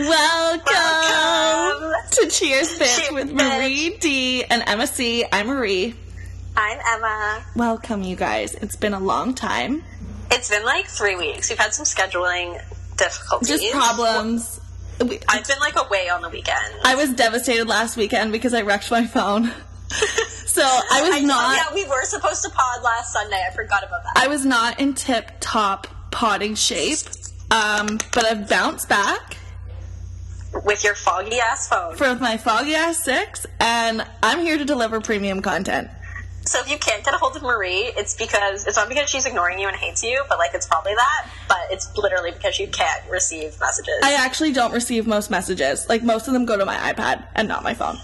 Welcome, Welcome. to Cheers Bitch Cheers, with bitch. Marie D and Emma C. I'm Marie. I'm Emma. Welcome, you guys. It's been a long time. It's been like three weeks. We've had some scheduling difficulties. Just problems. I've been like away on the weekend. I was devastated last weekend because I wrecked my phone. So I was I know, not. Yeah, we were supposed to pod last Sunday. I forgot about that. I was not in tip top potting shape. Um, but I've bounced back With your foggy ass phone. for my foggy ass six, and I'm here to deliver premium content. So if you can't get a hold of Marie, it's because it's not because she's ignoring you and hates you, but like it's probably that. But it's literally because you can't receive messages. I actually don't receive most messages. Like most of them go to my iPad and not my phone.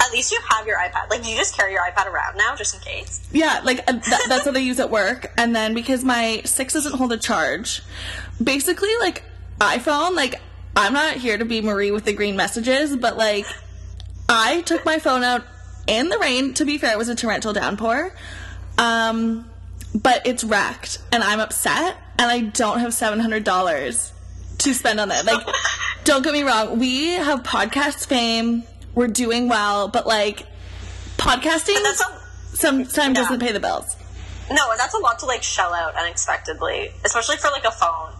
At least you have your iPad. Like, do you just carry your iPad around now, just in case? Yeah, like uh, th- that's what I use at work. And then because my six doesn't hold a charge, basically like iPhone, like I'm not here to be Marie with the green messages, but like I took my phone out in the rain. To be fair, it was a torrential downpour. Um, but it's wrecked, and I'm upset, and I don't have seven hundred dollars to spend on it. Like, don't get me wrong, we have podcast fame. We're doing well, but like podcasting a sometimes Yeah. doesn't pay the bills. No, and that's a lot to like shell out unexpectedly, especially for like a phone.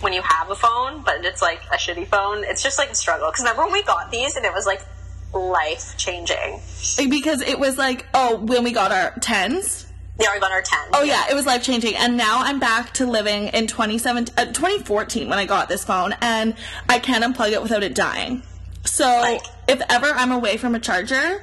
When you have a phone, but it's like a shitty phone, it's just like a struggle. Because remember when we got these and it was like life changing. Because it was like, oh, when we got our tens. Yeah, we got our 10. Oh yeah, it was life changing. And now I'm back to living in 2017, uh, 2014 when I got this phone, and I can't unplug it without it dying. So Like- if ever I'm away from a charger,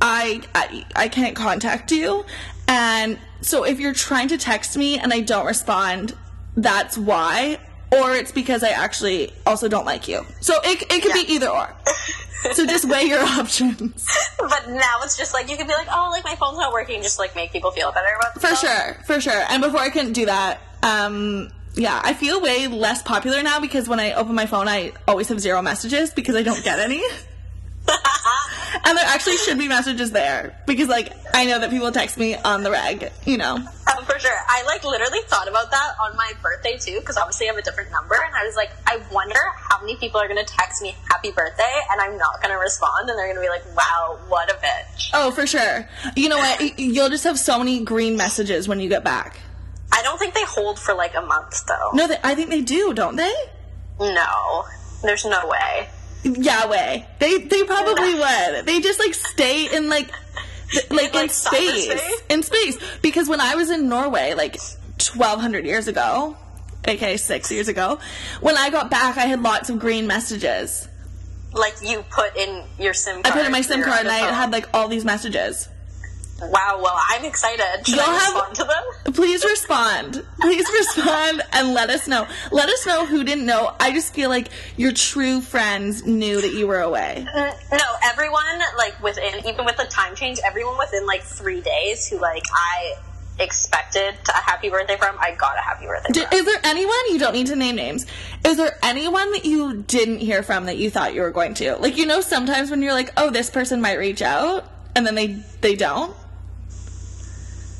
I, I I can't contact you. And so if you're trying to text me and I don't respond, that's why. Or it's because I actually also don't like you. So it, it could be either or. so just weigh your options. But now it's just like you can be like, oh, like my phone's not working, just like make people feel better about For sure, for sure. And before I couldn't do that, um, yeah, I feel way less popular now because when I open my phone, I always have zero messages because I don't get any. and there actually should be messages there because, like, I know that people text me on the reg, you know. Oh, for sure. I like literally thought about that on my birthday too, because obviously I have a different number, and I was like, I wonder how many people are going to text me happy birthday, and I'm not going to respond, and they're going to be like, wow, what a bitch. Oh, for sure. You know what? You'll just have so many green messages when you get back. I don't think they hold for like a month though. No, they, I think they do, don't they? No, there's no way. Yahweh. They they probably would. They just like stay in like th- like, in like, space. In space. Because when I was in Norway like twelve hundred years ago, aka six years ago, when I got back I had lots of green messages. Like you put in your SIM card. I put in my SIM card and I had like all these messages. Wow, well, I'm excited. Should You'll I have- respond to them? Please respond. Please respond and let us know. Let us know who didn't know. I just feel like your true friends knew that you were away. N- No, everyone like within even with the time change, everyone within like three days who like I expected a happy birthday from, I got a happy birthday Did, from. is there anyone you don't need to name names? Is there anyone that you didn't hear from that you thought you were going to? Like you know, sometimes when you're like, oh, this person might reach out, and then they they don't.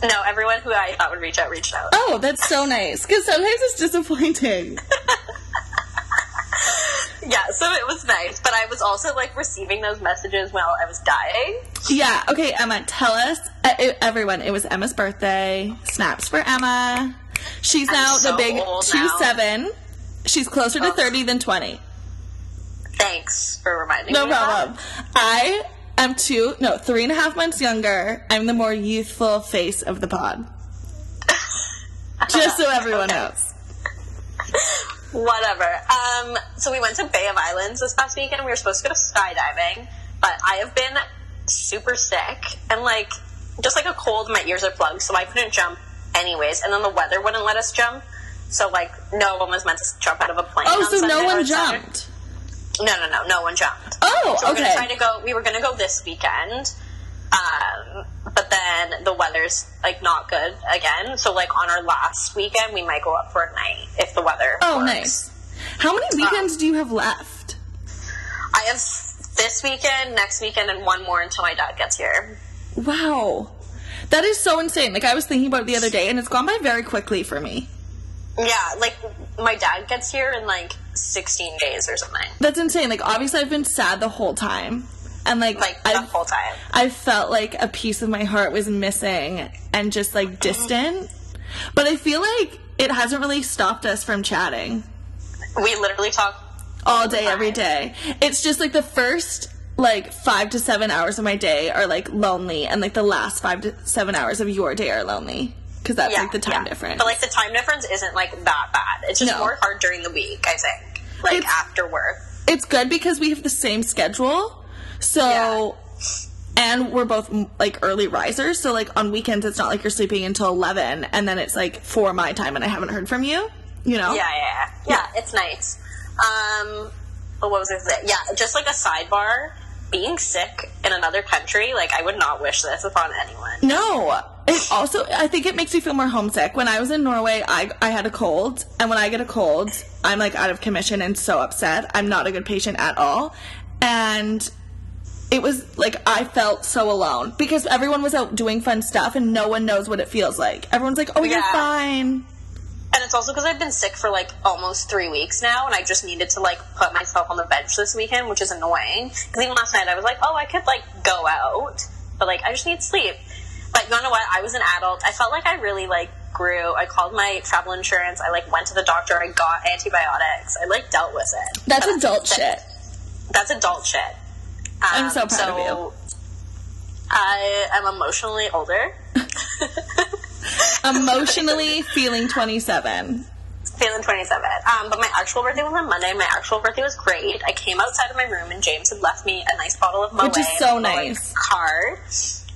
No, everyone who I thought would reach out reached out. Oh, that's so nice. Because sometimes it's disappointing. Yeah, so it was nice, but I was also like receiving those messages while I was dying. yeah. Okay, Emma, tell us, uh, it- everyone. It was Emma's birthday. Snaps for Emma. She's now so the big two now. seven. She's closer to Oh. thirty than twenty. Thanks for reminding No me. that. problem. I am two, no, three and a half months younger. I'm the more youthful face of the pod. Just so everyone knows. Whatever. Um, so we went to Bay of Islands this past weekend. We were supposed to go skydiving, but I have been super sick and like just like a cold. My ears are plugged, so I couldn't jump anyways. And then the weather wouldn't let us jump, so like no one was meant to jump out of a plane. Oh, so no one Saturday. No, no, no, no one jumped. Oh, So we're gonna try to go. We were gonna go this weekend, um, but then the weather's like not good again. So like on our last weekend, we might go up for a night if the weather. Oh, works. nice. How many weekends do you have left? I have this weekend, next weekend, and one more until my dad gets here. Wow. That is so insane. Like, I was thinking about it the other day, and it's gone by very quickly for me. Yeah, like my dad gets here in like 16 days or something. That's insane. Like obviously I've been sad the whole time. And like, Like the I whole time. I felt like a piece of my heart was missing and just like mm-hmm. distant. But I feel like it hasn't really stopped us from chatting We literally talk. all day, every day. It's just like the first like five to seven hours of my day are like lonely, and like the last five to seven hours of your day are lonely because that's Yeah, like the time yeah. difference. But like the time difference isn't like that bad. It's just No. more hard during the week, I think. Like It's- after work. it's good because we have the same schedule. So, and we're both like early risers. So, like on weekends, it's not like you're sleeping until 11 and then it's like for my time and I haven't heard from you, you know? Yeah, yeah, yeah. Yeah, it's nice. Um, but what was I? Yeah, just like a sidebar. Being sick in another country, like I would not wish this upon anyone. No. It also, I think it makes me feel more homesick. When I was in Norway, I, I had a cold. And when I get a cold, I'm like out of commission and so upset. I'm not a good patient at all. And it was like I felt so alone because everyone was out doing fun stuff and no one knows what it feels like. Everyone's like, "Oh, you're fine." And it's also because I've been sick for like almost three weeks now, and I just needed to like put myself on the bench this weekend, which is annoying. Because even last night I was like, oh, I could like go out, but like I just need sleep. But you know what? I was an adult. I felt like I really like grew. I called my travel insurance. I like went to the doctor. I got antibiotics. I like dealt with it. That's But adult shit. That's adult shit. I'm Um, so proud of you. I am emotionally older. Emotionally feeling 27. Feeling 27. Um, but my actual birthday was on Monday. My actual birthday was great. I came outside of my room and James had left me a nice bottle of Moet. Which is so and a, like, nice. Card.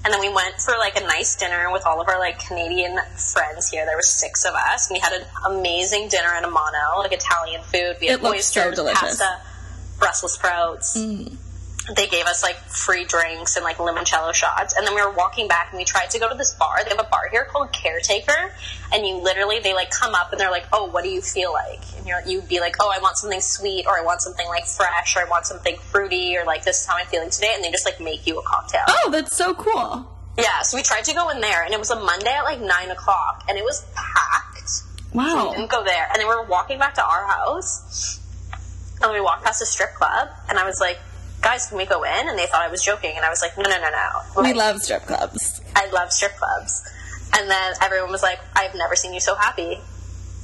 And then we went for like a nice dinner with all of our like Canadian friends here. There were six of us. and We had an amazing dinner at Amano, like Italian food. We had It looks so oysters, delicious. pasta, Brussels sprouts. Mm. They gave us like free drinks and like limoncello shots. And then we were walking back and we tried to go to this bar. They have a bar here called Caretaker. And you literally, they like come up and they're like, oh, what do you feel like? And you're, you'd be like, oh, I want something sweet or I want something like fresh or I want something fruity or like this is how I'm feeling today. And they just like make you a cocktail. Oh, that's so cool. Yeah, so we tried to go in there and it was a Monday at like 9 o'clock and it was packed. wow We Wow. didn't go there. And then we were walking back to our house, and we walked past a strip club, and I was like, guys, can we go in? And they thought I was joking, and I was like, no, no, no, no. We Like, love strip clubs. I love strip clubs. And then everyone was like, I've never seen you so happy.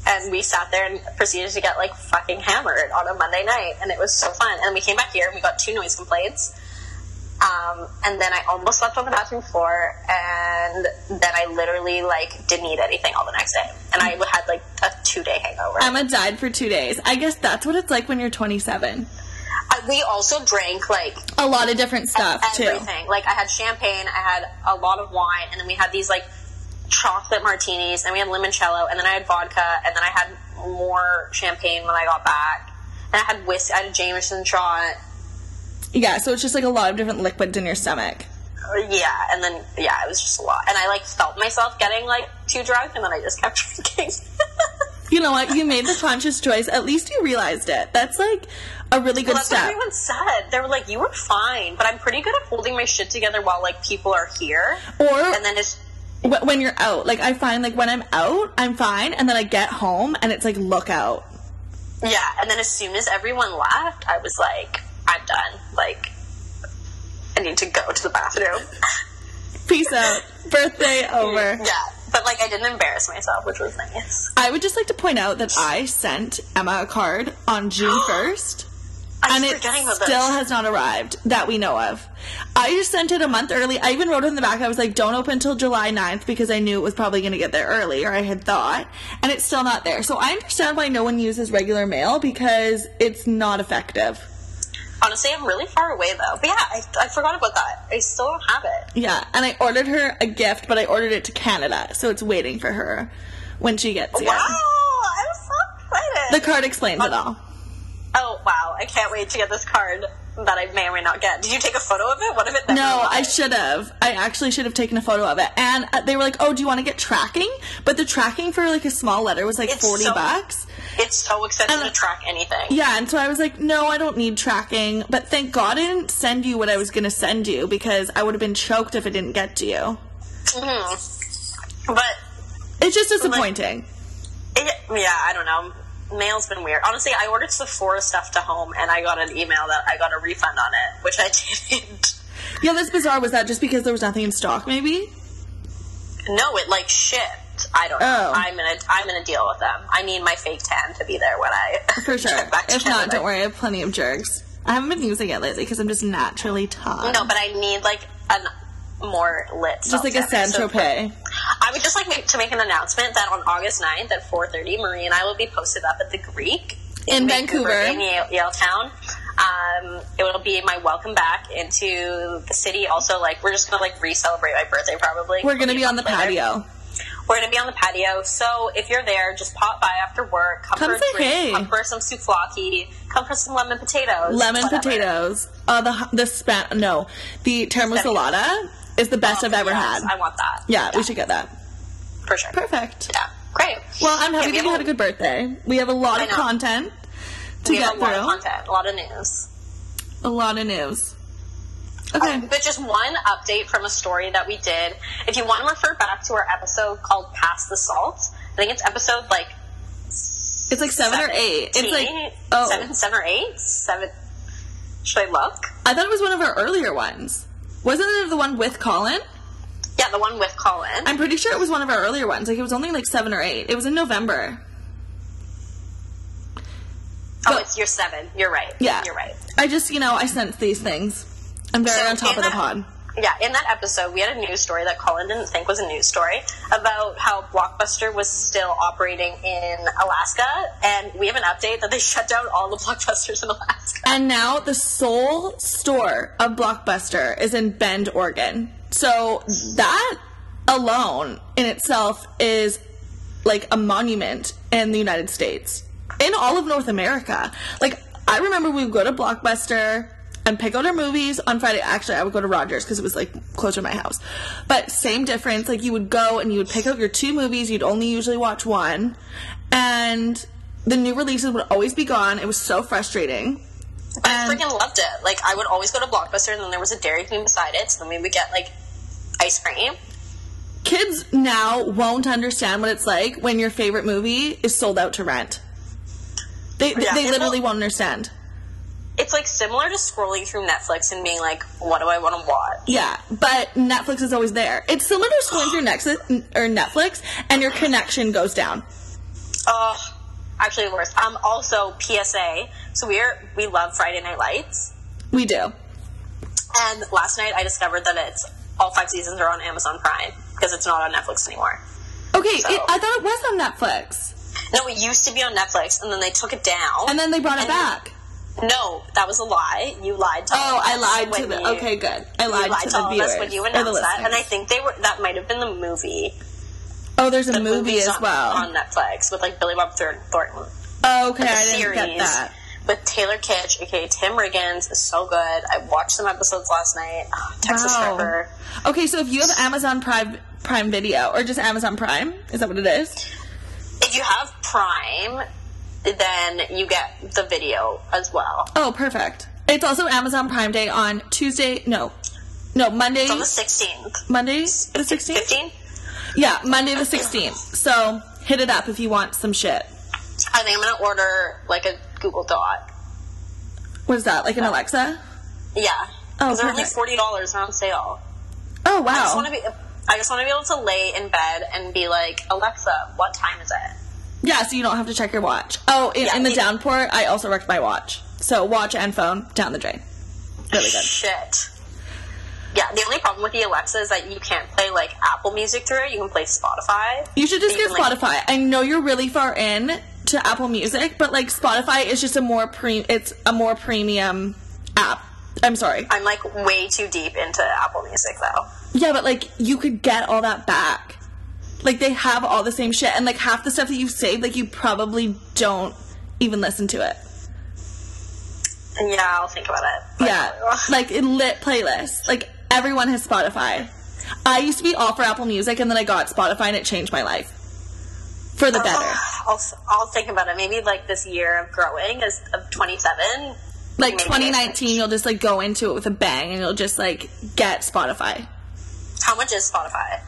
And we sat there and proceeded to get like fucking hammered on a Monday night, and it was so fun. And we came back here and we got two noise complaints. Um, and then I almost slept on the bathroom floor, and then I literally like didn't eat anything all the next day, and I had like a two day hangover. Emma died for two days. I guess that's what it's like when you're 27. I, we also drank like A lot of different stuff, too. Like I had champagne, I had a lot of wine, and then we had these like chocolate martinis, and we had limoncello, and then I had vodka, and then I had more champagne when I got back, and I had whiskey. I had a Jameson shot. Yeah, so it's just like a lot of different liquids in your stomach. Uh, Yeah, and then yeah, it was just a lot, and I like felt myself getting like too drunk, and then I just kept drinking. You know what? You made the conscious choice. At least you realized it. That's like a really good Well, that's what everyone said. They were like, "You were fine," but I'm pretty good at holding my shit together while like people are here, Or and then it's wh- when you're out. Like I find like when I'm out, I'm fine, and then I get home and it's like look out. Yeah, and then as soon as everyone left, I was like, I'm done. Like, I need to go to the bathroom. Peace out. Birthday over. yeah, but like, I didn't embarrass myself, which was nice. I would just like to point out that I sent Emma a card on June 1st. I and it still has not arrived that we know of. I just sent it a month early. I even wrote it in the back. I was like, don't open until July 9th because I knew it was probably going to get there early, or I had thought. And it's still not there. So I understand why no one uses regular mail because it's not effective. Honestly, I'm really far away though. But yeah, I, I forgot about that. I still don't have it. Yeah. And I ordered her a gift, but I ordered it to Canada. So it's waiting for her when she gets here. Wow, I'm so excited. The card explains it um, all. oh wow, I can't wait to get this card that I may or may not get. Did you take a photo of it? What if it? No, I should have. I actually should have taken a photo of it. And uh, they were like, "Oh, do you want to get tracking?" But the tracking for like a small letter was like It's 40 so- bucks. It's so expensive And- to track anything. Yeah, and so I was like, "No, I don't need tracking." But thank God I didn't send you what I was going to send you because I would have been choked if it didn't get to you. Mhm. But It's just disappointing. It, yeah, I don't know. Mail's been weird. Honestly, I ordered Sephora stuff to home, and I got an email that I got a refund on it, which I didn't. Yeah, that's bizarre. Was that just because there was nothing in stock? Maybe. No, it like shipped. I don't know. Oh. I'm gonna I'm gonna deal with them. I need my fake tan to be there when I For sure. get back to If not, don't worry. I have plenty of jerks. I haven't been using it lately because I'm just naturally tall. No, but I need like a more lit. just like a self-tan. Saint So- Tropez. I would just like make, to make an announcement that on August 9th at 4:30, Marie and I will be posted up at the Greek In Vancouver. in Yale, Yaletown. Um, it will be my welcome back into the city. Also, like we're just gonna like re-celebrate my birthday. Probably We're gonna be on the Later. patio. We're gonna be on the patio. So if you're there, just pop by after work. Come, Come for a drink. hey. Come for some souvlaki. Come for some lemon potatoes. Lemon whatever. potatoes. Uh, the the span. No, the salata is the best I've ever yes, had. I want that. yeah, we should get that. for sure. Perfect. Yeah, great. Well, I'm happy Yeah, we that you had a good birthday. We have a lot of content to we get have a lot of through. content, a lot of news. A lot of news. Okay. Um, but just one update from a story that we did. If you want to refer back to our episode called Pass the Salt," I think it's episode like it's like seven or eight. It's like oh, seven, seven or eight, seven. Should I look? I thought it was one of our earlier ones. Wasn't it the one with Colin? Yeah, the one with Colin. I'm pretty sure it was one of our earlier ones. Like it was only like seven or eight. It was in November. oh, but- it's your seven. You're right. Yeah. you're right. I just, you know, I sense these things. I'm very So on top of the pod. Yeah, in that episode, we had a news story that Colin didn't think was a news story about how Blockbuster was still operating in Alaska, and we have an update that they shut down all the Blockbusters in Alaska. And now the sole store of Blockbuster is in Bend, Oregon. So that alone in itself is like a monument in the United States, in all of North America. Like, I remember we would go to Blockbuster and pick out our movies on Friday. Actually, I would go to Rogers because it was like closer to my house. But same difference. Like, you would go and you would pick out your two movies. You'd only usually watch one. And the new releases would always be gone. It was so frustrating. I freaking loved it. Like, I would always go to Blockbuster, and then there was a Dairy Queen beside it, so then we would get, like, ice cream. kids now won't understand what it's like when your favorite movie is sold out to rent. They, Yeah, they literally won't understand. It's, like, similar to scrolling through Netflix and being like, what do I want to watch? Yeah, but Netflix is always there. It's similar to scrolling through Netflix, or Netflix, and your connection goes down. Oh, actually worse. Um, also, PSA. So we're, we love Friday Night Lights. We do. And last night I discovered that it's all five seasons are on Amazon Prime because it's not on Netflix anymore. Okay, So- it, I thought it was on Netflix, No, it used to be on Netflix and then they took it down. and then they brought it back. No, that was a lie. You lied to Oh, I lied to the. you- Okay, good. I lied, lied to to the all of viewers us when you the announced that, and I think they were that might have been the movie. Oh, there's a The movie as on, well. on Netflix with like Billy Bob Thornton. oh, okay, I didn't get that. with Taylor Kitsch, aka Tim Riggins, is so good. I watched some episodes last night. Oh, Texas Wow. Ripper. Okay, so if you have Amazon Prime Prime Video or just Amazon Prime, is that what it is? If you have Prime, then you get the video as well. Oh, perfect. It's also Amazon Prime Day on Tuesday. No, no Monday. It's on the 16th. Monday the sixteenth. 15? Yeah, Monday the sixteenth. So hit it up if you want some shit. I think I'm going to order like a Google Dot. What is that? Like an uh, Alexa? Yeah. Oh, they're only $40 on sale. Oh I just wow. want to be. I just want to be able to lay in bed and be like, Alexa, what time is it? Yeah, so you don't have to check your watch. Oh, in, Yeah, in the downport, I also wrecked my watch. So watch and phone down the drain. Really good. Shit. Yeah, the only problem with the Alexa is that you can't play like Apple Music through it. You can play Spotify. You should just get can, like- Spotify. I know you're really far in to Apple Music, but like Spotify is just a more pre it's a more premium app. I'm sorry. I'm like way too deep into Apple Music though. Yeah, but like you could get all that back. Like they have all the same shit and like half the stuff that you've saved like you probably don't even listen to it. Yeah, I'll think about it. But- Yeah. like in lit playlists. Like everyone has Spotify. I used to be all for Apple Music and then I got Spotify and it changed my life. For the better. I'll, I'll think about it. Maybe like this year of growing is of 27. Like 2019 you'll just like go into it with a bang and you'll just like get Spotify. How much is Spotify?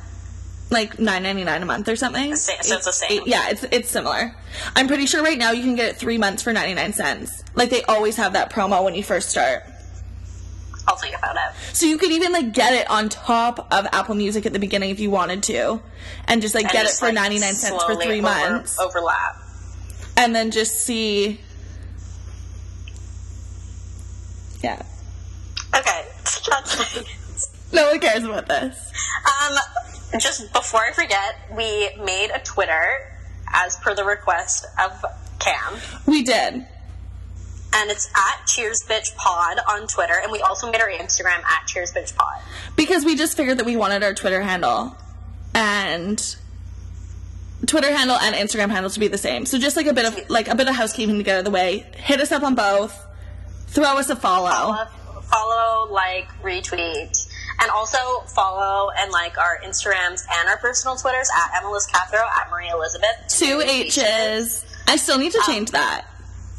Like nine ninety nine a month or something. So it's the same. Eight- yeah, it's it's similar. I'm pretty sure right now you can get it three months for ninety nine cents. Like they always have that promo when you first start. I'll think about it. So you could even like get it on top of Apple Music at the beginning if you wanted to, and just like And get just, it for like, ninety nine cents for three over- months, Overlap. and then just see. Yeah, Okay. No one cares about this. Um, just before I forget, we made a Twitter as per the request of Cam, We did. and it's at Cheers Bitch Pod on Twitter, and we also made our Instagram at Cheers Bitch Pod. because we just figured that we wanted our Twitter handle and Twitter handle and Instagram handle to be the same. So just like a bit of like a bit of housekeeping to get out of the way. Hit us up on both. Throw us a follow. Follow, follow, like, retweet, and also follow and like our Instagrams and our personal Twitters at Liz Cathro at Maria Elizabeth. Two H's. I still need to um, change that.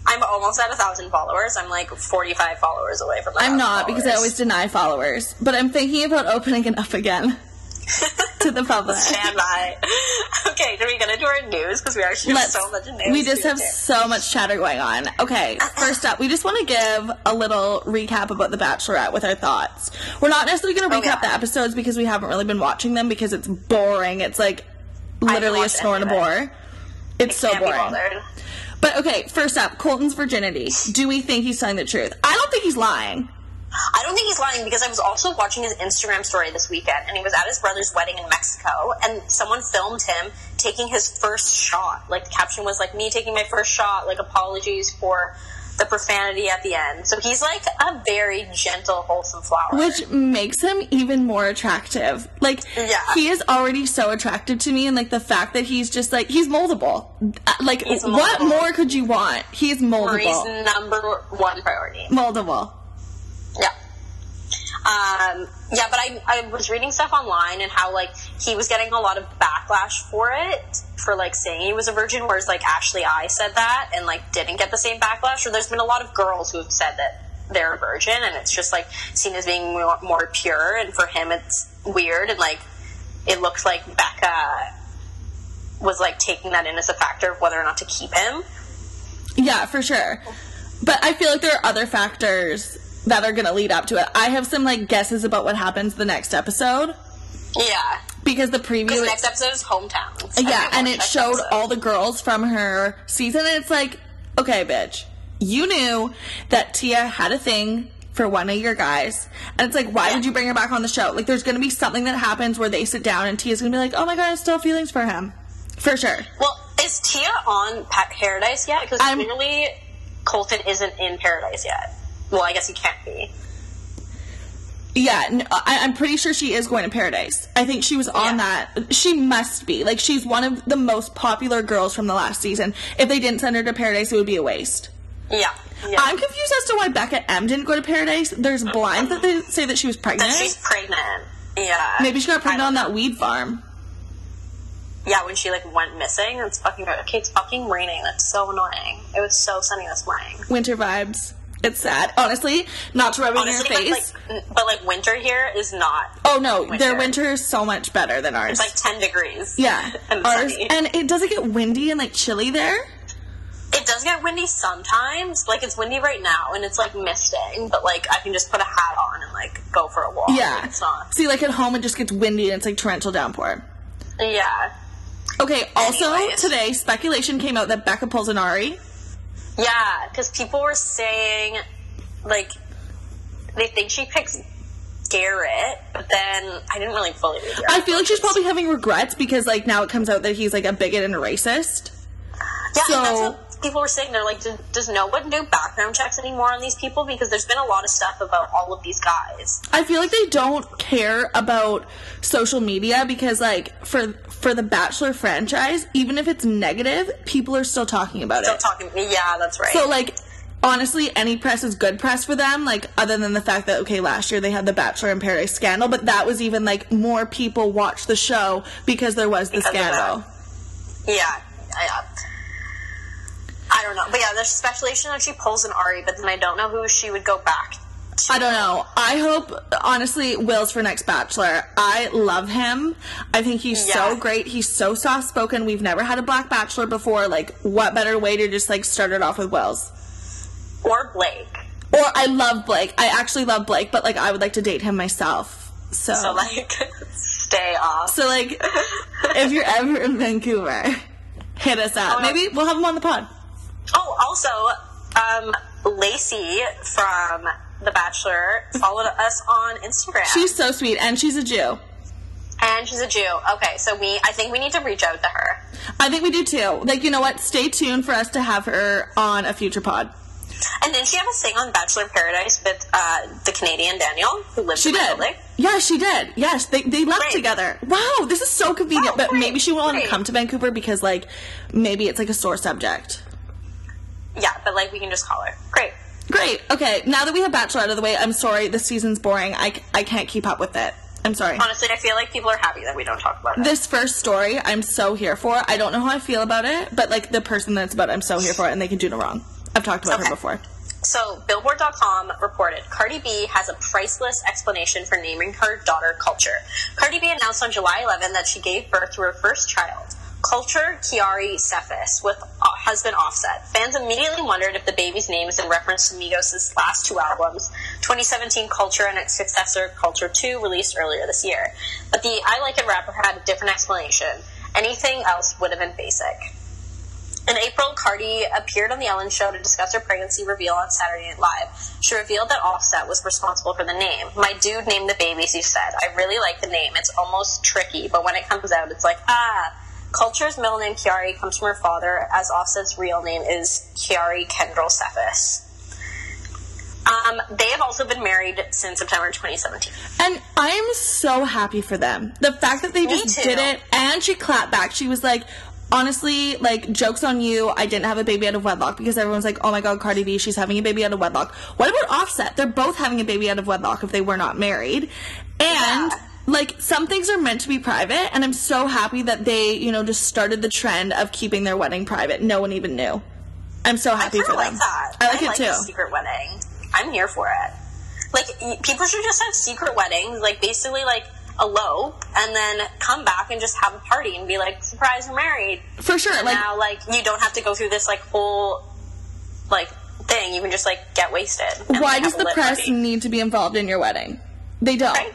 I'm almost at a thousand followers. I'm like 45 followers away from. I'm 1,000 not because I always deny followers. But I'm thinking about opening it up again to the public. Stand by. Okay, are we gonna do our news? Because we actually have so much news. we just have do. so much chatter going on. Okay, uh-uh. first up, we just want to give a little recap about The Bachelorette with our thoughts. We're not necessarily going to Oh, recap yeah. the episodes because we haven't really been watching them because it's boring. It's like literally a snore and a bore. It's so boring. But okay, first up, Colton's virginity. Do we think he's telling the truth? I don't think he's lying. I don't think he's lying because I was also watching his Instagram story this weekend, and he was at his brother's wedding in Mexico, and someone filmed him taking his first shot. Like the caption was like, "Me taking my first shot." Like apologies for the profanity at the end. So he's like a very gentle, wholesome flower. Which makes him even more attractive. Like, Yeah. he is already so attractive to me, and like the fact that he's just like, he's moldable. Uh, Like, He's what more could you want? He's Marie's moldable. number one priority. Moldable. Yeah. Um, yeah, but I, I was reading stuff online and how like he was getting a lot of backlash for it for like saying he was a virgin, whereas like Ashley I said that and like didn't get the same backlash. Or there's been a lot of girls who have said that they're a virgin and it's just like seen as being more, more pure. And for him, it's weird and like it looked like Becca was like taking that in as a factor of whether or not to keep him. Yeah, for sure. But I feel like there are other factors that are going to lead up to it. I have some like guesses about what happens the next episode Yeah. because the preview. Because next episode is hometowns. Yeah, and it showed episode. all the girls from her season, and it's like, okay, bitch, you knew that Tia had a thing for one of your guys, and it's like, why Yeah. would you bring her back on the show? Like, there's gonna be something that happens where they sit down, and Tia's gonna be like, oh my god, I still have feelings for him, for sure. Well, is Tia on pa- Paradise yet? Because clearly Colton isn't in Paradise yet. Well, I guess he can't be. Yeah, I, am pretty sure she is going to Paradise. I think she was on Yeah. that. She must be. Like, she's one of the most popular girls from the last season. If they didn't send her to Paradise, it would be a waste. Yeah. yeah. I'm confused as to why Becca M didn't go to Paradise. There's blinds that they say that she was pregnant. and she's pregnant. Yeah. Maybe she got pregnant on that weed farm. Yeah, when she like went missing. It's fucking okay. It's fucking raining. That's so annoying. It was so sunny this morning. Winter vibes. It's sad. Honestly, not to rub it in your Honestly, but face. like, but like winter here is not. oh no, winter. their winter is so much better than ours. It's like ten degrees. yeah, and ours, sunny. and it doesn't get windy and like chilly there. It does get windy sometimes. Like it's windy right now, and it's like misting. But like I can just put a hat on and like go for a walk. Yeah, it's not. See, like at home, it just gets windy and it's like torrential downpour. Yeah, Okay. Also, Anyways. today speculation came out that Becca pulls an Arie. Yeah. Because people were saying like they think she picks Garrett, but then I didn't really fully read I feel like she's probably having regrets because like now it comes out that he's like a bigot and a racist. Yeah, So- and that's what people were saying. They're like, "Does- does no one do background checks anymore on these people? Because there's been a lot of stuff about all of these guys. I feel like they don't care about social media because like for for the Bachelor franchise, even if it's negative, people are still talking about Still it. Still talking. Yeah, that's right. So like honestly, any press is good press for them, like other than the fact that okay, last year they had the Bachelor in Paradise scandal, but that was even like more people watched the show because there was the Because scandal. yeah, yeah. Uh, I don't know, but yeah, there's speculation that she pulls an Arie, but then I don't know who she would go back I don't know. I hope, honestly, Will's for next Bachelor. I love him. I think he's Yeah. so great. He's so soft spoken. We've never had a black Bachelor before. Like, what better way to just like start it off with Will's? Or Blake. Or I love Blake. I actually love Blake, but like I would like to date him myself. So, So like, stay off. so like, if you're ever in Vancouver, hit us up. Oh, no. Maybe we'll have him on the pod. Oh, also, um, Lacey from The Bachelor followed us on Instagram. She's so sweet, and she's a Jew. and she's a Jew. Okay, so we, I think we need to reach out to her. I think we do too. Like, you know what? Stay tuned for us to have her on a future pod. And then she have a sing on Bachelor in Paradise with uh, the Canadian Daniel who lives She in did. building. Yeah, she did. Yes, they, they left Great. together. Wow, this is so convenient. Wow, but great, maybe she won't want to come to Vancouver because, like, maybe it's like a sore subject. Yeah, but like we can just call her. Great. Great. Okay, now that we have Bachelor out of the way, I'm sorry, this season's boring. I, I can't keep up with it. I'm sorry. Honestly, I feel like people are happy that we don't talk about it. This first story, I'm so here for. I don't know how I feel about it, but like the person that's about, I'm so here for it, and they can do no wrong. I've talked about her before. So, Billboard.com reported Cardi B has a priceless explanation for naming her daughter Culture. Cardi B announced on July 11 that she gave birth to her first child, Culture Kiari Cephas, with uh, husband Offset. Fans immediately wondered if the baby's name is in reference to Migos' last two albums, 2017 Culture and its successor Culture 2, released earlier this year. But the I Like It rapper had a different explanation. Anything else would have been basic. In April, Cardi appeared on The Ellen Show to discuss her pregnancy reveal on Saturday Night Live. She revealed that Offset was responsible for the name. My dude named the babies, she said. I really like the name. It's almost tricky, but when it comes out, it's like, ah. Culture's middle name, Kiari, comes from her father, as Offset's real name is Kiari Kendall Cephas. Um, they have also been married since September 2017. And I am so happy for them. The fact that they Me just too. did it and she clapped back. She was like, honestly, like, joke's on you. I didn't have a baby out of wedlock because everyone's like, oh my god, Cardi B, she's having a baby out of wedlock. What about Offset? They're both having a baby out of wedlock if they were not married. And. Yeah. Like some things are meant to be private, and I'm so happy that they, you know, just started the trend of keeping their wedding private. No one even knew. I'm so happy I for them. like that. I like it the too. secret wedding. I'm here for it. Like people should just have secret weddings, like basically like elope and then come back and just have a party and be like, surprise, we're married. For sure. And Like now, like you don't have to go through this like whole like thing. You can just like get wasted. why does the press party. need to be involved in your wedding? They don't. Right?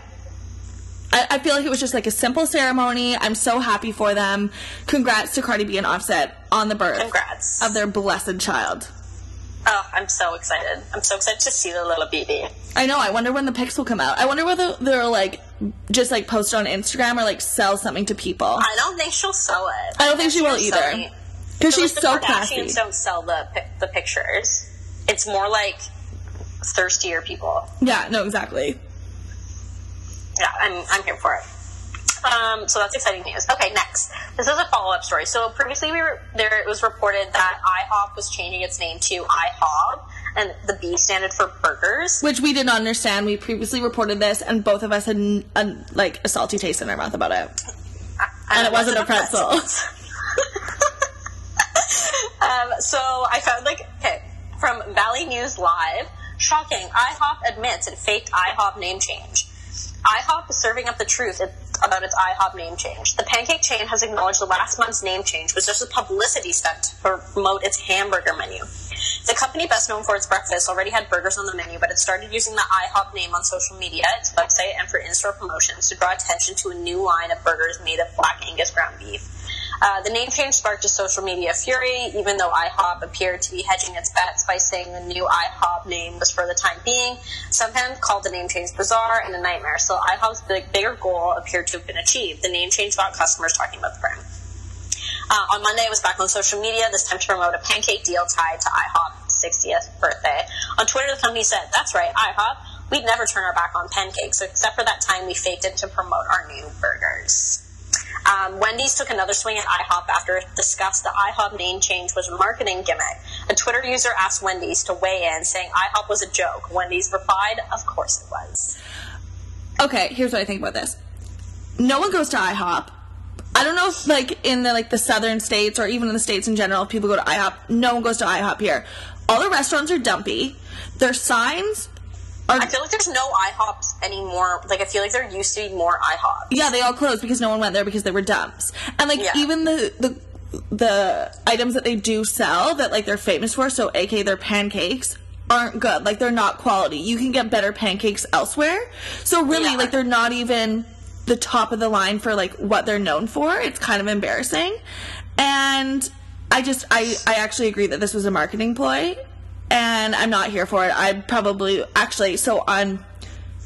I, I feel like it was just like a simple ceremony. I'm so happy for them. Congrats to Cardi B and Offset on the birth Congrats. of their blessed child. Oh, I'm so excited. I'm so excited to see the little baby. I know. I wonder when the pics will come out. I wonder whether they'll like just like post on Instagram or like sell something to people. I don't think she'll sell it. I don't think she will either. Because So, she's like, so the classy. Don't sell the the pictures. It's more like thirstier people. Yeah. No. Exactly. Yeah, I'm I'm here for it. Um, so that's exciting news. Okay, next. This is a follow up story. So previously, we were there. It was reported that IHOP was changing its name to IHOB, and the B standard for burgers. Which we did not understand. We previously reported this, and both of us had n- a, like a salty taste in our mouth about it. And it wasn't a pretzel. um, so I found like okay from Valley News Live. Shocking! IHOP admits it faked IHOB name change. IHOP is serving up the truth about its IHOB name change. The pancake chain has acknowledged the last month's name change was just a publicity stunt to promote its hamburger menu. The company, best known for its breakfast, already had burgers on the menu, but it started using the IHOB name on social media, its website, and for in-store promotions to draw attention to a new line of burgers made of Black Angus ground beef. Uh, the name change sparked a social media fury, even though IHOP appeared to be hedging its bets by saying the new IHOB name was for the time being. Some fans called the name change bizarre and a nightmare, so IHOP's big, bigger goal appeared to have been achieved. The name change got customers talking about the brand. Uh, on Monday, I was back on social media, this time to promote a pancake deal tied to IHOP's 60th birthday. On Twitter, the company said, That's right, IHOP, we'd never turn our back on pancakes, except for that time we faked it to promote our new burgers. Um, Wendy's took another swing at IHOP after it discussed the IHOB name change was a marketing gimmick. A Twitter user asked Wendy's to weigh in, saying IHOP was a joke. Wendy's replied, Of course it was. Okay, here's what I think about this. No one goes to IHOP. I don't know if like in the like the southern states or even in the states in general, if people go to IHOP. No one goes to IHOP here. All the restaurants are dumpy. Their signs I feel like there's no IHOPs anymore. Like I feel like there used to be more IHOPs. yeah, they all closed because no one went there because they were dumps. And like Yeah. even the the the items that they do sell that like they're famous for, so AK their pancakes aren't good. Like they're not quality. You can get better pancakes elsewhere. So really Yeah. like they're not even the top of the line for like what they're known for. It's kind of embarrassing. And I just I I actually agree that this was a marketing ploy and I'm not here for it. I probably actually so on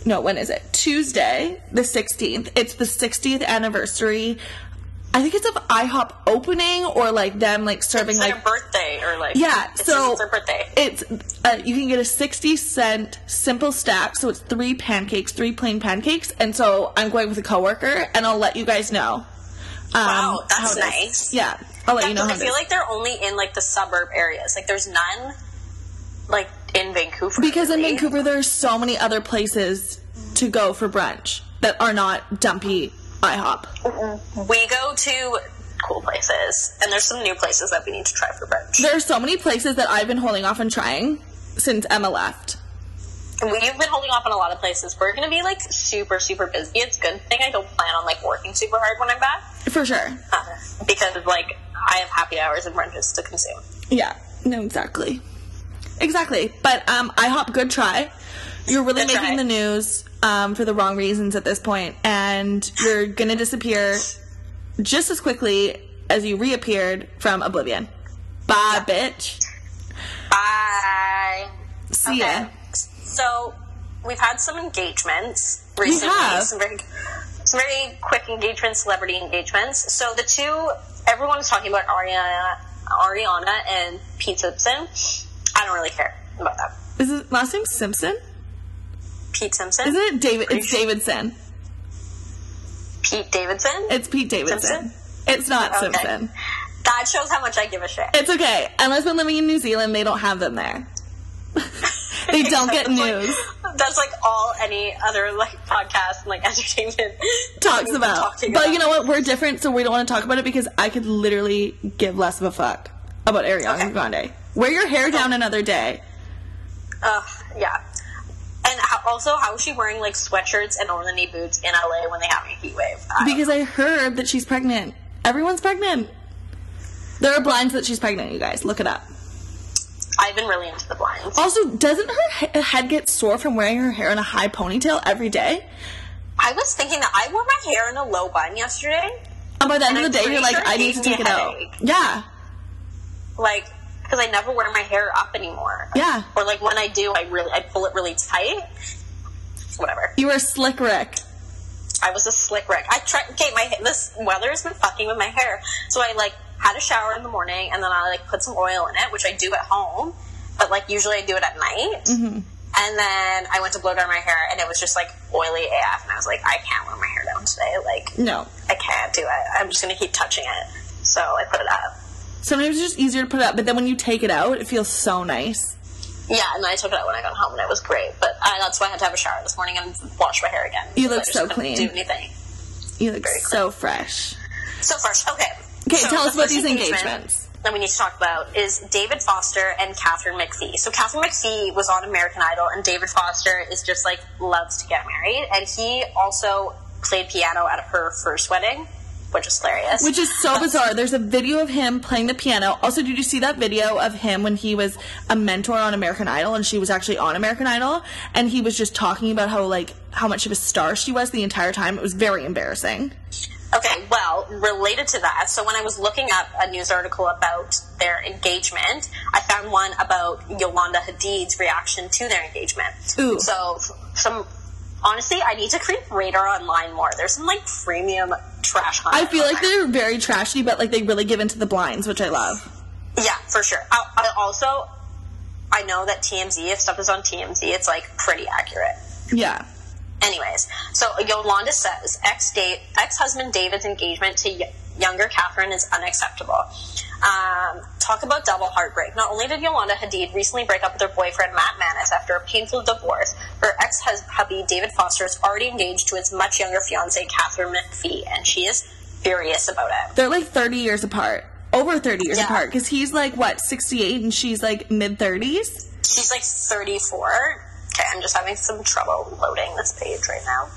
no, when is it? Tuesday, the 16th. It's the 60th anniversary. I think it's of IHOP opening or like them like serving It's like, like a birthday or like yeah, it's, so it's their birthday. It's uh, you can get a sixty cent simple stack, so it's three pancakes, three plain pancakes, and so I'm going with a coworker, and I'll let you guys know. Um, Wow, that's how it is. nice. Yeah, I'll let you know. I feel like they're only in like the suburb areas. Like there's none like in Vancouver. because in really. Vancouver there's so many other places to go for brunch that are not dumpy IHOP. we go to cool places, and there's some new places that we need to try for brunch. There are so many places that I've been holding off on trying since Emma left. We've been holding off on a lot of places. We're gonna be like super, super busy. It's a good thing I don't plan on like working super hard when I'm back, For sure. uh, because like I have happy hours and brunches to consume. Yeah. No, exactly. Exactly. But um IHOP good try. You're really Good making try. the news um, for the wrong reasons at this point, and you're gonna disappear just as quickly as you reappeared from Oblivion. Bye, bitch. Bye. See ya. So we've had some engagements recently. have. Some very, some very quick engagements, celebrity engagements. So the two, everyone is talking about Ariana, Ariana and Pete Simpson. I don't really care about that. Is his last name Simpson? Pete Simpson. Isn't it David? Pretty It's sure- Davidson. Pete Davidson. It's Pete Davidson. Simpson? It's not Okay. Simpson. that shows how much I give a shit. It's okay. Unless we're living in New Zealand, they don't have them there. they don't get That's like- news. That's like all any other like podcast and like entertainment talks about. But about. you know what? We're different, so we don't want to talk about it because I could literally give less of a fuck about Ariana Okay. Grande. Wear your hair down another day. Ugh, yeah. And also, how is she wearing like sweatshirts and over the knee boots in LA when they have a heat wave? I- Because I heard that she's pregnant. Everyone's pregnant. There are blinds that she's pregnant, you guys. Look it up. I've been really into the blinds. Also, doesn't her he- head get sore from wearing her hair in a high ponytail every day? I was thinking that I wore my hair in a low bun yesterday, And by the end And of the I'm day, you're like, sure I need to take it out. Yeah. like because I never wear my hair up anymore. Yeah. Or like when I do, I really I pull it really tight. Whatever. You were a slick Rick. I was a slick wreck. I tried. Okay, my this weather has been fucking with my hair, so I like had a shower in the morning and then I like put some oil in it, which I do at home, but like usually I do it at night. Mm-hmm. And then I went to blow dry my hair and it was just like oily AF, and I was like, I can't wear my hair down today. Like No. I can't do it. I'm just gonna keep touching it. So I put it up. Sometimes it's just easier to put it up, but then when you take it out, it feels so nice. Yeah, and I took it out when I got home, and it was great. But I, that's why I had to have a shower this morning and wash my hair again. You look so clean. Do anything. You look Very so fresh. So first, okay. Okay, So tell us about these engagement engagements. That we need to talk about is David Foster and Katharine McPhee. So Katharine McPhee was on American Idol, and David Foster is just like loves to get married, and he also played piano at her first wedding, which is hilarious. Which is so uh, bizarre. There's a video of him playing the piano. Also, did you see that video of him when he was a mentor on American Idol and she was actually on American Idol and he was just talking about how like how much of a star she was the entire time. It was very embarrassing. Okay, well, related to that, so when I was looking up a news article about their engagement, I found one about Yolanda Hadid's reaction to their engagement. Ooh. So, some honestly, I need to creep radar online more. There's some like premium trash. I feel like they're very trashy, but like they really give into the blinds, which I love. Yeah, for sure. I, I also, I know that TMZ, if stuff is on TMZ, it's like pretty accurate. Yeah. Anyways, so Yolanda says ex date ex husband David's engagement to younger Katharine is unacceptable. Um, talk about double heartbreak. Not only did Yolanda Hadid recently break up with her boyfriend Matt Manis after a painful divorce, her ex hubby David Foster is already engaged to his much younger fiancee Katharine McPhee, and she is furious about it. They're like 30 years apart. Over 30 years Yeah. apart because he's like what 68 and she's like mid 30s. She's like 34. Okay. I'm just having some trouble loading this page right now.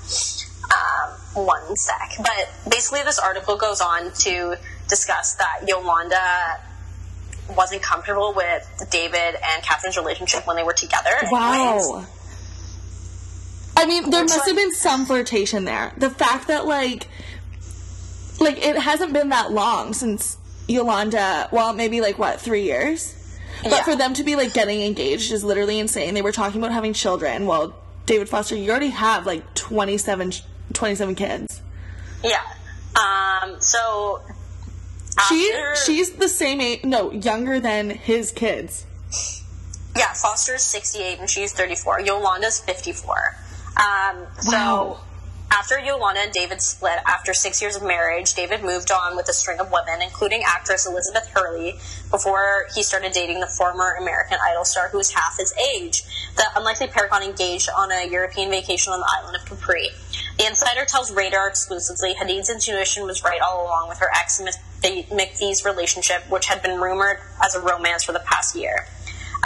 Um, one sec. But basically, this article goes on to discuss that Yolanda wasn't comfortable with David and Katharine's relationship when they were together. Wow. I mean, there Which must have been some flirtation there. The fact that like, like it hasn't been that long since Yolanda. Well, maybe like what three years. But Yeah. for them to be like getting engaged is literally insane. They were talking about having children. Well, David Foster, you already have like 27, 27 kids. Yeah. Um, so. She after- she's the same age, no, younger than his kids. Yeah, Foster's 68 and she's 34. Yolanda's 54. Um, so Wow. After Yolanda and David split after six years of marriage, David moved on with a string of women, including actress Elizabeth Hurley, before he started dating the former American Idol star who was half his age. The unlikely pair got engaged on a European vacation on the island of Capri. The insider tells Radar exclusively Hadid's intuition was right all along with her ex McPhee's relationship, which had been rumored as a romance for the past year.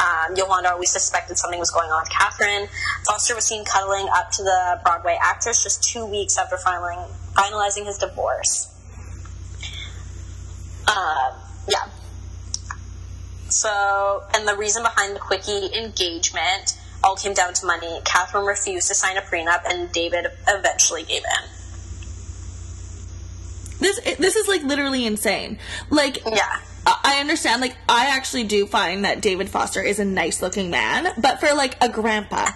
Um, Yolanda always suspected something was going on with Katharine. Foster was seen cuddling up to the Broadway actress just two weeks after filing, finalizing his divorce. Uh, yeah. So, and the reason behind the quickie engagement all came down to money. Katharine refused to sign a prenup, and David eventually gave in. This this is like literally insane. Like Yeah. I understand, like, I actually do find that David Foster is a nice looking man, but for like a grandpa,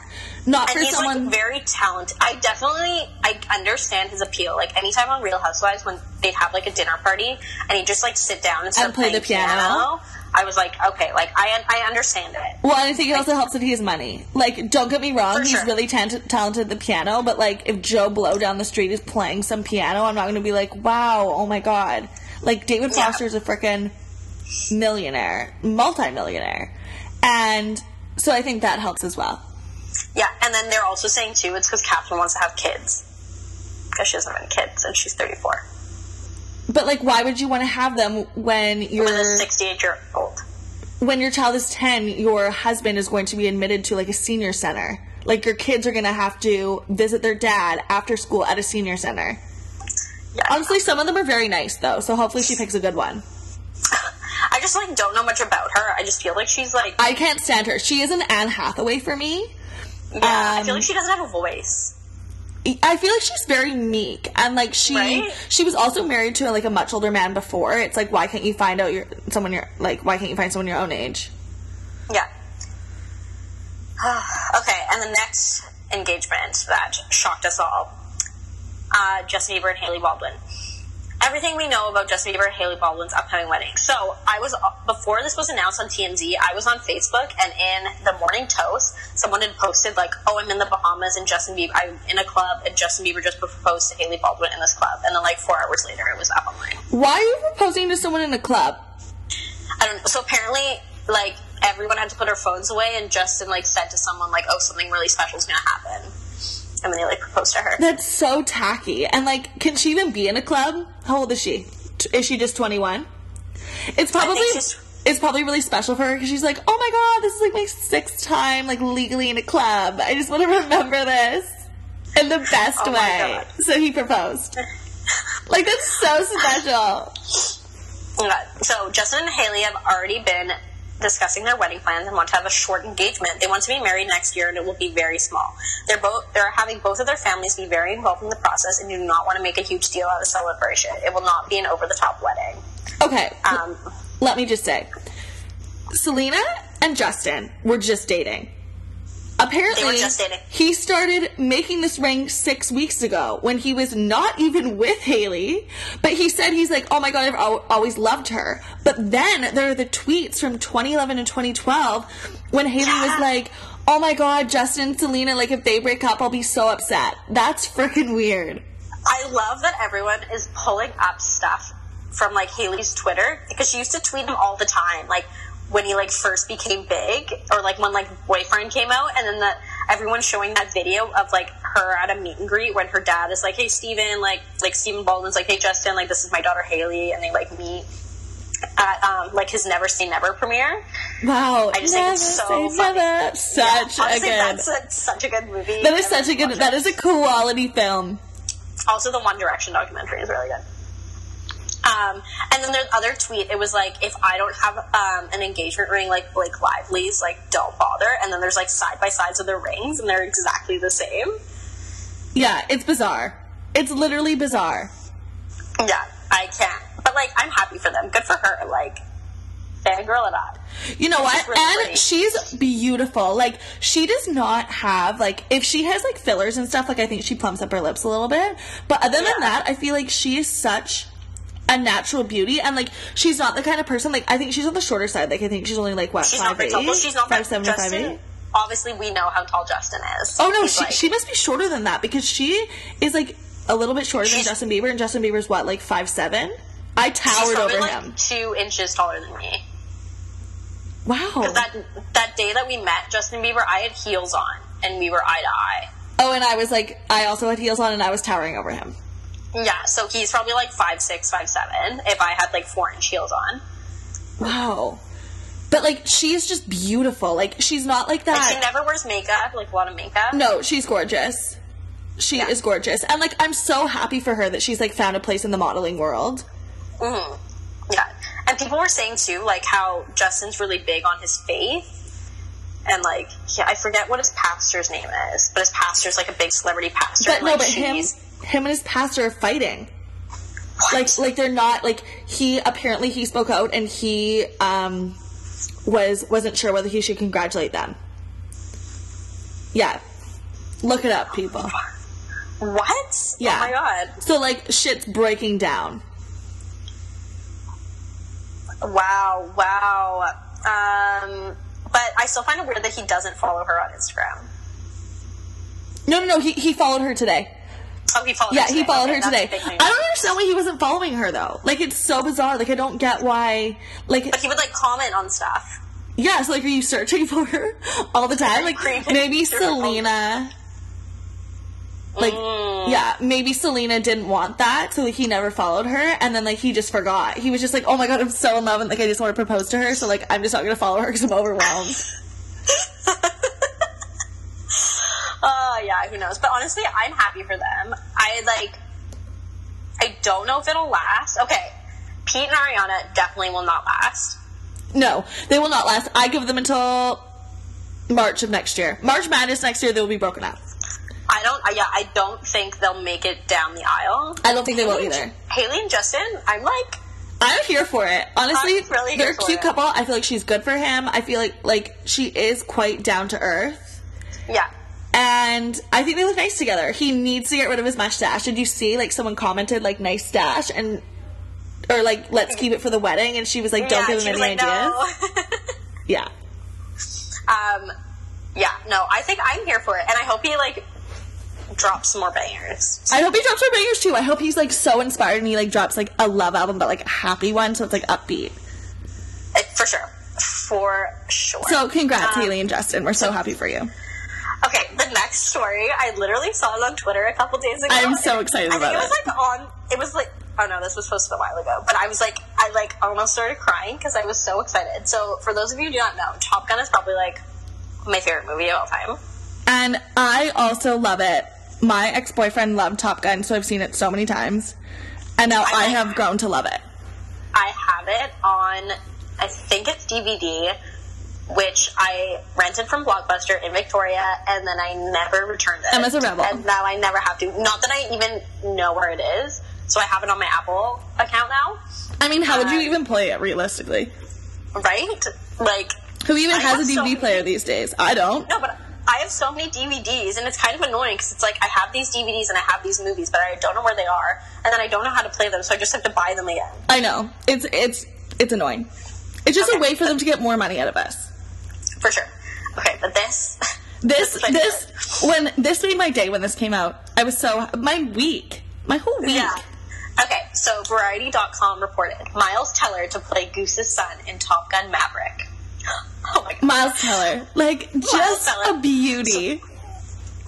not and for someone. like very talented. I definitely I understand his appeal. Like anytime on Real Housewives when they'd have like a dinner party and he'd just like sit down and start And play the playing piano. I was like, okay, like I I understand it. well, and I think it also helps that he has money. Like, don't get me wrong, he's sure. really talented at the piano, but like, if Joe Blow down the street is playing some piano, I'm not going to be like, wow, oh my god. Like, David Yeah. Foster's a freaking millionaire, multi-millionaire. And so I think that helps as well. Yeah, and then they're also saying too it's because Katharine wants to have kids because she doesn't have any kids and she's thirty four. But like, why would you want to have them when you're sixty eight year old. when your child is 10, your husband is going to be admitted to like a senior center. Like your kids are going to have to visit their dad after school at a senior center. Yeah. Honestly, some of them are very nice though, so hopefully she picks a good one. I just like don't know much about her. I just feel like she's like I can't stand her. She is an Anne Hathaway for me. yeah. I feel um, like she doesn't have a voice. I feel like she's very meek and like she Right? she was also married to like a much older man before. It's like why can't you find out your someone your like why can't you find someone your own age? Yeah. okay, and the next engagement that shocked us all uh, Justin Bieber and Hailey Baldwin. Everything we know about Justin Bieber and Hailey Baldwin's upcoming wedding. So, I was, uh, before this was announced on TMZ, I was on Facebook, and in the morning toast, someone had posted, like, oh, I'm in the Bahamas, and Justin Bieber, I'm in a club, and Justin Bieber just proposed to Hailey Baldwin in this club. And then, like, four hours later, it was up online. Why are you proposing to someone in a club? I don't know. So apparently, like everyone had to put their phones away, and Justin like said to someone like, "Oh, something really special is gonna happen," and then they like proposed to her. That's so tacky. And like, can she even be in a club? How old is she? Is she just 21? It's probably it's probably really special for her because she's like, oh my god, this is like my sixth time like legally in a club. I just want to remember this in the best Oh way. So he proposed. like that's so special. Oh so Justin and Haley have already been discussing their wedding plans and want to have a short engagement. They want to be married next year, and it will be very small. They're both they're having both of their families be very involved in the process and do not want to make a huge deal out of the celebration. It will not be an over the top wedding. Okay, Um, let me just say, Selena and Justin were just dating. Apparently, They were just dating. he started making this ring six weeks ago when he was not even with Hailey. But he said he's like, oh my god, I've al- always loved her. But then there are the tweets from 2011 and 2012 when Hailey was like, oh my god, Justin and Selena, like if they break up, I'll be so upset. That's freaking weird. I love that everyone is pulling up stuff from like Hailey's Twitter because she used to tweet him all the time, like when he like first became big, or like when like boyfriend came out, and then that everyone's showing that video of like her at a meet and greet when her dad is like, "Hey Stephen, like like Stephen Baldwin's like, "Hey Justin, like this is my daughter Hailey," and they like meet. at um, like his Never Say Never premiere. Wow, I just think it's so funny. never. Such Yeah, a good. that's a, such a good movie. that is such a good. That is a quality film. Also, the One Direction documentary is really good. Um, and then there's other tweet. It was like, if I don't have um, an engagement ring like Blake Lively's, like don't bother. And then there's like side by sides of the rings, and they're exactly the same. Yeah, it's bizarre. It's literally bizarre. Yeah, I can't. But like, I'm happy for them. Good for her. Like, fangirl it up. You know what? Really and pretty. she's beautiful. Like she does not have like if she has like fillers and stuff. Like I think she plumps up her lips a little bit. But other than that, I feel like she is such a natural beauty. And like she's not the kind of person. Like I think she's on the shorter side. Like I think she's only like what She's five not very tall. Well, she's not five seven, five Justin. eight. Obviously, we know how tall Justin is. Oh no, He's, she like- she must be shorter than that because she is like a little bit shorter than Justin Bieber, and Justin Bieber's what like five seven. I towered over like him. two inches taller than me. Wow. That that day that we met Justin Bieber, I had heels on, and we were eye to eye. Oh, and I was like, I also had heels on, and I was towering over him. Yeah, so he's probably like five six, five seven. If I had like four inch heels on, Wow. But like she's just beautiful. Like she's not like like she never wears makeup, like a lot of makeup. no, she's gorgeous. She Yeah. is gorgeous. And like I'm so happy for her that she's like found a place in the modeling world. hmm Yeah, and people were saying too, like how Justin's really big on his faith, and like yeah, I forget what his pastor's name is, but his pastor's like a big celebrity pastor. But and, no, like, but him him and his pastor are fighting. What? Like like they're not like he apparently he spoke out and he um was wasn't sure whether he should congratulate them. Yeah. Look it up, people. what? Yeah. Oh my god! So like shit's breaking down. Wow, wow. Um, but I still find it weird that he doesn't follow her on Instagram. No, no, no. He, he followed her today. Oh, he followed. Yeah, he today. followed Okay, her today. I don't understand why he wasn't following her though. Like it's so bizarre. Like I don't get why. Like But he would like comment on stuff. yeah, so like are you searching for her all the time? Like maybe Selena. Like Mm. yeah, maybe Selena didn't want that, so like, he never followed her, and then like he just forgot. He was just like, "Oh my god, I'm so in love," and like I just want to propose to her, so like I'm just not gonna follow her because I'm overwhelmed. Who knows? But honestly, I'm happy for them. I like. I don't know if it'll last. Okay, Pete and Ariana definitely will not last. no, they will not last. I give them until March of next year. March Madness next year, they will be broken up. I don't. Yeah, I don't think they'll make it down the aisle. I don't think they will either. Hailey and Justin, I'm like, I'm here for it. Honestly, really they're a cute it. couple. I feel like she's good for him. I feel like like she is quite down to earth. yeah. And I think they look nice together. He needs to get rid of his mustache. Did you see like someone commented like nice stash and or like let's keep it for the wedding and she was like don't yeah, give him any like, ideas. no. Yeah. Um, yeah, no, I think I'm here for it, and I hope he like drops some more bangers. I hope he drops more bangers too. I hope he's like so inspired and he like drops like a love album but like a happy one so it's like upbeat. Uh, for sure, for sure. So congrats Um, Hailey and Justin. We're so happy for you. Okay, the next story, I literally saw it on Twitter a couple days ago. I'm so excited I about it It was like on. It was like. Oh no, this was posted a while ago. But I was like, I like almost started crying because I was so excited. So for those of you who do not know, Top Gun is probably like my favorite movie of all time. And I also love it. My ex boyfriend loved Top Gun, so I've seen it so many times. And now I like- have grown to love it. I have it on, I think it's DVD, which I rented from Blockbuster in Victoria, and then I never returned it. Emma's a rebel. And now I never have to. Not that I even know where it is, so I have it on my Apple account now, I mean, how would you even play it realistically? right? Like, Who even I has a so DVD many- player these days? I don't. no, but I have so many DVDs, and it's kind of annoying because it's like I have these DVDs and I have these movies, but I don't know where they are, and then I don't know how to play them, so I just have to buy them again. I know. It's it's it's annoying. It's just a way for them to get more money out of us. For sure. Okay, but this. This is my this when this made my day when this came out. I was so my week, my whole week. Yeah. Okay, so Variety.com reported Miles Teller to play Goose's son in Top Gun Maverick. Oh my god. Miles Teller, like just Teller. a beauty.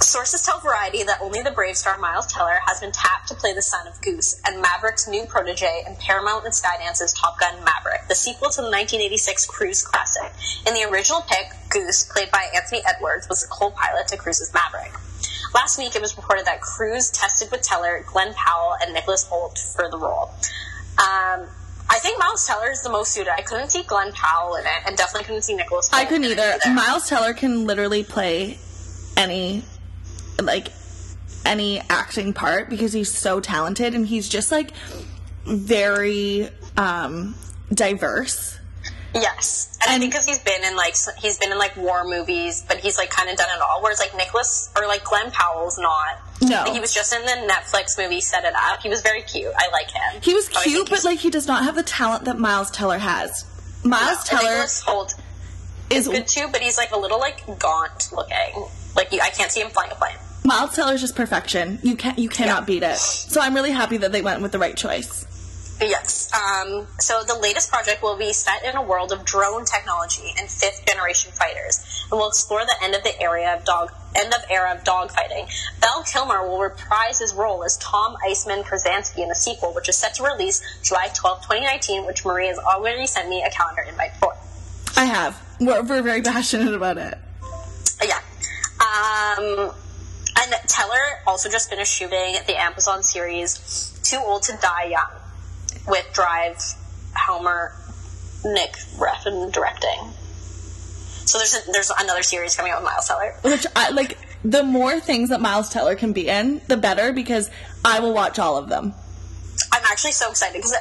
Sources tell Variety that only the Brave star Miles Teller has been tapped to play the son of Goose and Maverick's new protege in Paramount and Skydance's Top Gun Maverick, the sequel to the 1986 Cruise classic. In the original pick, Goose, played by Anthony Edwards, was the co-pilot to Cruise's Maverick. Last week, it was reported that Cruise tested with Teller, Glen Powell, and Nicholas Hoult for the role. Um, I think Miles Teller is the most suited. I couldn't see Glen Powell in it, and definitely couldn't see Nicholas. Hoult I couldn't it either. Miles Teller can literally play any like any acting part because he's so talented and he's just like very um diverse. Yes, and, I think because he's been in like he's been in like war movies, but he's like kind of done it all. Whereas like Nicholas or like Glen Powell's not. No. Like, he was just in the Netflix movie Set It Up. He was very cute. I like him. He was cute, but like he does not have the talent that Miles Teller has. Miles and Teller Hoult is good too, but he's like a little like gaunt looking. Like I can't see him flying a plane. Miles Teller is just perfection. You can't you cannot Yeah. beat it. So I'm really happy that they went with the right choice. Yes. Um, so the latest project will be set in a world of drone technology and fifth generation fighters, and will explore the end of the area of dog end of era of dogfighting. Val Kilmer will reprise his role as Tom Iceman Kazansky in the sequel, which is set to release July 12, 2019, which Marie has already sent me a calendar invite for. I have. We're, we're very passionate about it. Yeah. Um, and Teller also just finished shooting the Amazon series Too Old to Die Young with Drive, Helmer, Nick Refn directing. So there's a, there's another series coming out with Miles Teller. Which I like the more things that Miles Teller can be in, the better because I will watch all of them. I'm actually so excited because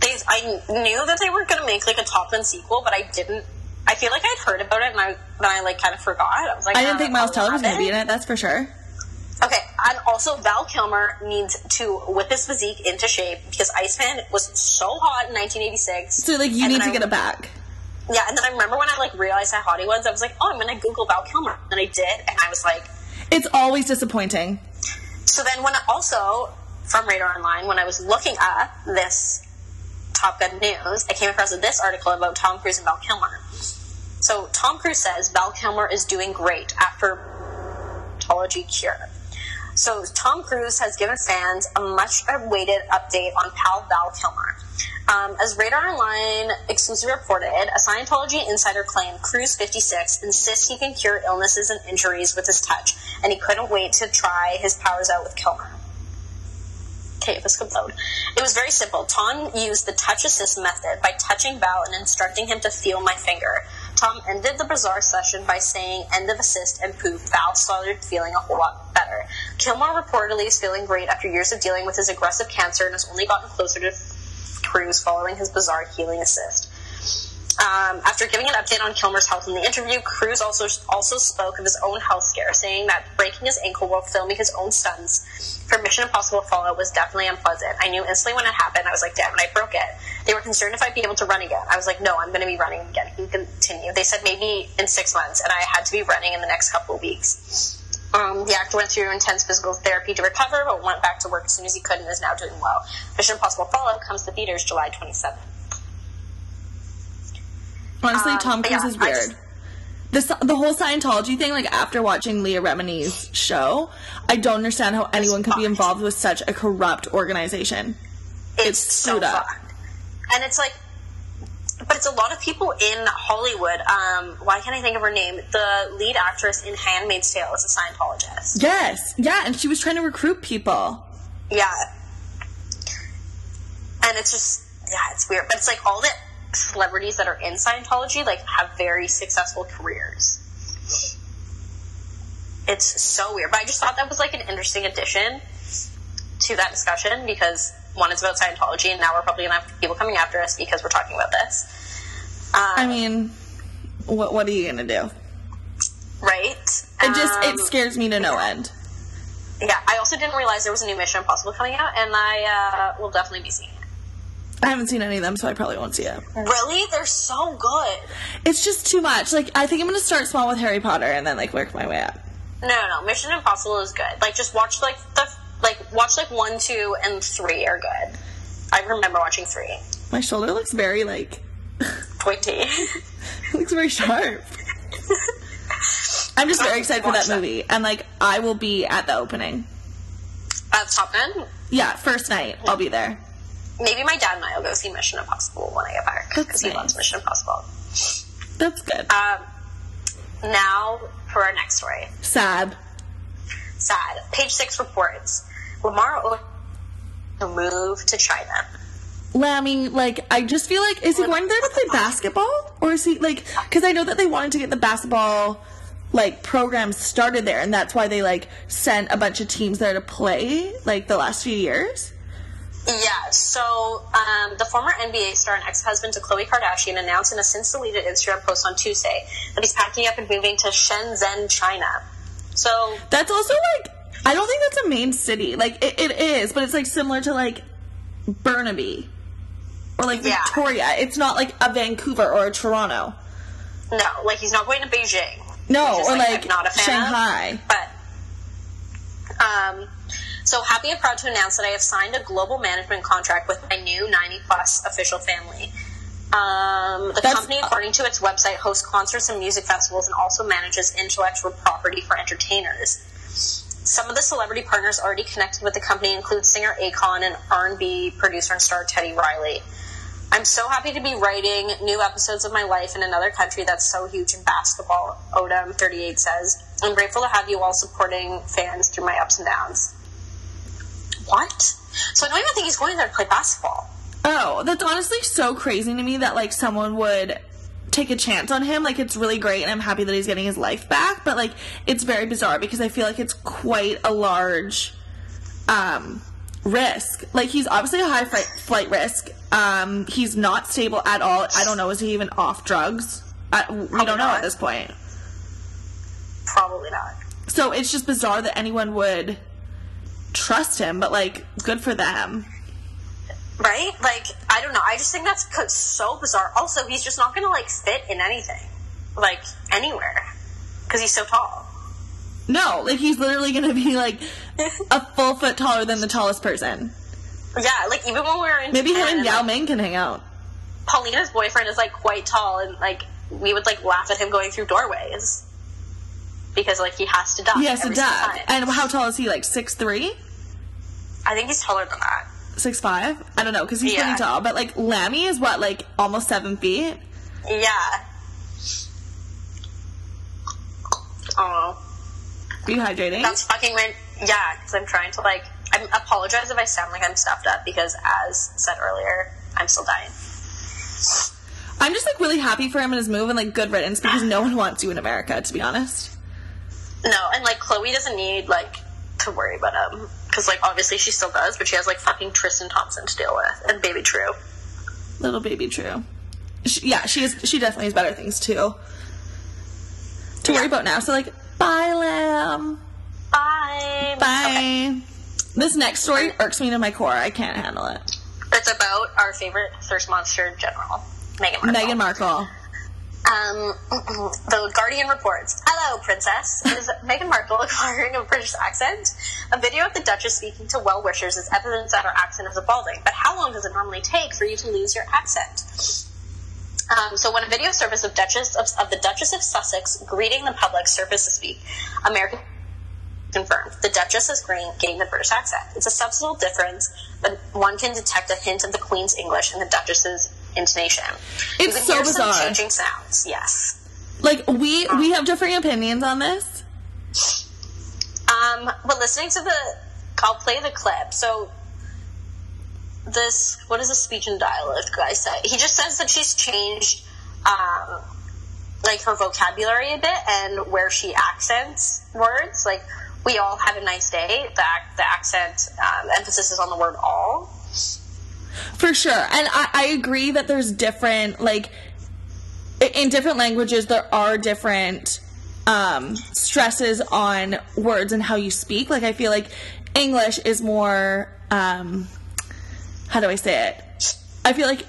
they I knew that they were going to make like a Top Gun sequel, but I didn't. I feel like I'd heard about it and I then I like kind of forgot. I was like, I didn't "Oh, think Miles Teller was going to be in it, that's for sure. Okay, and also Val Kilmer needs to whip his physique into shape because Iceman was so hot in 1986. So like you need to I- get it back. Yeah, and then I remember when I like realized how hot he was, I was like, oh, I'm gonna Google Val Kilmer, and I did, and I was like, It's always disappointing. so then when I also from Radar Online, when I was looking up this Top Gun news, I came across this article about Tom Cruise and Val Kilmer. So Tom Cruise says Val Kilmer is doing great after cure. So Tom Cruise has given fans a much awaited update on pal Val Kilmer. Um, as Radar Online exclusively reported, a Scientology insider claimed Cruise 56 insists he can cure illnesses and injuries with his touch, and he couldn't wait to try his powers out with Kilmer. Okay, this could load. It was very simple. Tom used the touch assist method by touching Val and instructing him to feel my finger. Tom ended the bizarre session by saying end of assist and poof, Val started feeling a whole lot better. Kilmer reportedly is feeling great after years of dealing with his aggressive cancer and has only gotten closer to Cruise following his bizarre healing assist. Um, after giving an update on Kilmer's health in the interview, Cruise also also spoke of his own health scare, saying that breaking his ankle while filming his own stunts for Mission Impossible Fallout was definitely unpleasant. I knew instantly when it happened. I was like, "Damn I broke it." They were concerned if I'd be able to run again. I was like, "No, I'm going to be running again." He continued. They said maybe in six months, and I had to be running in the next couple of weeks. Um, the actor went through intense physical therapy to recover, but went back to work as soon as he could and is now doing well. Mission Impossible Fallout comes to theaters July 27th. Honestly, Um, Tom Cruise yeah, is weird. just- the, the whole Scientology thing, like after watching Leah Remini's show, I don't understand how anyone could be involved with such a corrupt organization. It's, It's so up. fucked. And it's like, but it's a lot of people in Hollywood. Um, why can't I think of her name? The lead actress in Handmaid's Tale is a Scientologist. Yes, yeah, and she was trying to recruit people. Yeah. And it's just, yeah, it's weird. But it's like all the celebrities that are in Scientology, like, have very successful careers. It's so weird. But I just thought that was like an interesting addition to that discussion because one, it's about Scientology, and now we're probably gonna have people coming after us because we're talking about this. Um, I mean, what what are you gonna do? right? It just Um, it scares me to no end. Yeah, I also didn't realize there was a new Mission Impossible coming out, and I uh, will definitely be seeing. I haven't seen any of them, so I probably won't see it. Really? They're so good. It's just too much. Like I think I'm gonna start small with Harry Potter and then like work my way up. No, no, no. Mission Impossible is good. Like, just watch like the like watch like one, two, and three are good. I remember watching three. My shoulder looks very like Pointy. It looks very sharp. I'm just very excited for that that. movie, and like I will be at the opening. Uh, Top Gun. Yeah, first night I'll be there. Maybe my dad and I will go see Mission Impossible when I get back because he loves Mission Impossible. That's good. Um, now for our next story. Sad. Sad. Page six reports Lamar Odom moved to China. Lammy, like I just feel like is he going there to play basketball or is he like because I know that they wanted to get the basketball like program started there and that's why they like sent a bunch of teams there to play like the last few years. Yeah, so um, the former NBA star and ex-husband to Khloe Kardashian announced in a since-deleted Instagram post on Tuesday that he's packing up and moving to Shenzhen, China. So That's also like I don't think that's a main city. Like it, it is, but it's like similar to like Burnaby or like Yeah. Victoria. It's not like a Vancouver or a Toronto. no, like he's not going to Beijing. No, or like I'm not a fan of. Shanghai. But um, so happy and proud to announce that I have signed a global management contract with my new 90 plus official family. Um, the That's- company, according to its website, hosts concerts and music festivals and also manages intellectual property for entertainers. Some of the celebrity partners already connected with the company include singer Akon and R&B producer and star Teddy Riley. I'm so happy to be writing new episodes of my life in another country that's so huge in basketball, Odom38 says. I'm grateful to have you all supporting fans through my ups and downs. What? So I don't even think he's going there to play basketball. Oh, that's honestly so crazy to me that like someone would take a chance on him. Like it's really great and I'm happy that he's getting his life back, but like it's very bizarre because I feel like it's quite a large um risk. Like he's obviously a high flight, flight risk. Um he's not stable at all. I don't know is he even off drugs? I, we don't know not. at this point. Probably not. So it's just bizarre that anyone would trust him, but like good for them. Right? Like, I don't know. I just think that's so bizarre. Also, he's just not going to, like, fit in anything. Like, anywhere. Because he's so tall. No, like he's literally gonna be like a full foot taller than the tallest person. Yeah, like, even when we were in Maybe him and Yao like, Ming can hang out. Paulina's boyfriend is, like, quite tall, and, like, we would, like, laugh at him going through doorways. Because, like, he has to duck. He has to duck. And how tall is he? Like six three, I think he's taller than that. six five? I don't know because he's Yeah. pretty tall. But like Lammy is what like almost seven feet. Yeah. Oh. Are you hydrating? That's fucking weird. Yeah, because I'm trying to like. I apologize if I sound like I'm stuffed up because, as said earlier, I'm still dying. I'm just like really happy for him and his move and like good riddance because no one wants you in America. To be honest. No, and like Khloe doesn't need like to worry about him because like obviously she still does, but she has like fucking Tristan Thompson to deal with and Baby True. Little baby true. She, yeah, she is. She definitely has better things too to worry about now. So like, bye, Lamb. Bye. Bye. Okay. This next story irks me to my core. I can't handle it. It's about our favorite thirst monster in general, Meghan Markle. Meghan Markle. Um, the Guardian reports, Hello, Princess. Is Meghan Markle acquiring a British accent? A video of the Duchess speaking to well wishers is evidence that her accent is evolving. But how long does it normally take for you to lose your accent? Um, so when a video surfaced of Duchess of, of the Duchess of Sussex greeting the public surfaced this week, American confirmed the Duchess has green, gained the British accent. It's a subtle difference, but one can detect a hint of the Queen's English in the Duchess's intonation. It's so bizarre. changing sounds. Yes. Like we we have differing opinions on this. Um, but listening to the, I'll play the clip. So, this, what does the speech and dialect guy say? He just says that she's changed, um, like her vocabulary a bit and where she accents words. Like, we all had a nice day. The, the accent, um, emphasis is on the word all. For sure. And I, I agree that there's different, like, in different languages, there are different um, stresses on words and how you speak. Like, I feel like English is more, um, how do I say it? I feel like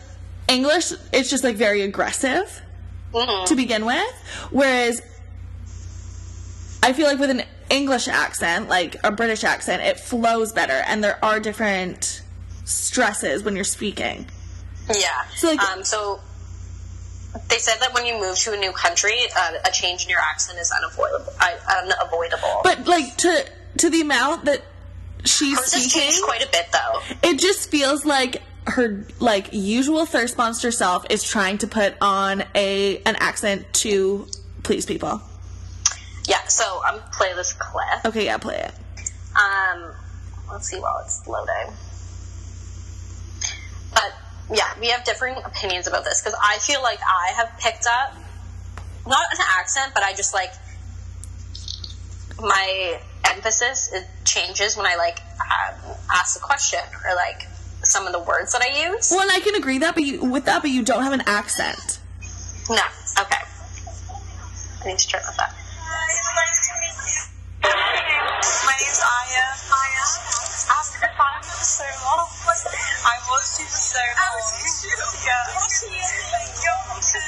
English, it's just like very aggressive to begin with. Whereas I feel like with an English accent, like a British accent, it flows better and there are different stresses when you're speaking. Yeah. So, like- um, so they said that when you move to a new country, uh, a change in your accent is unavoidable. Uh, unavoidable. But like to to the amount that she's Hers speaking, changed quite a bit, though. it just feels like her like usual thirst monster self is trying to put on a an accent to please people. Yeah. So I'm gonna play this clip. Okay, yeah, play it. Um, let's see while it's loading. But yeah, we have differing opinions about this because I feel like I have picked up not an accent, but I just like my emphasis it changes when I like um, ask a question or like some of the words that I use. Well, and I can agree that, but you with that, but you don't have an accent. No, okay. I need to turn off that. My name's Aya. Aya. I've been following you for so long. I was for so. I was you too. Yeah. Thank you.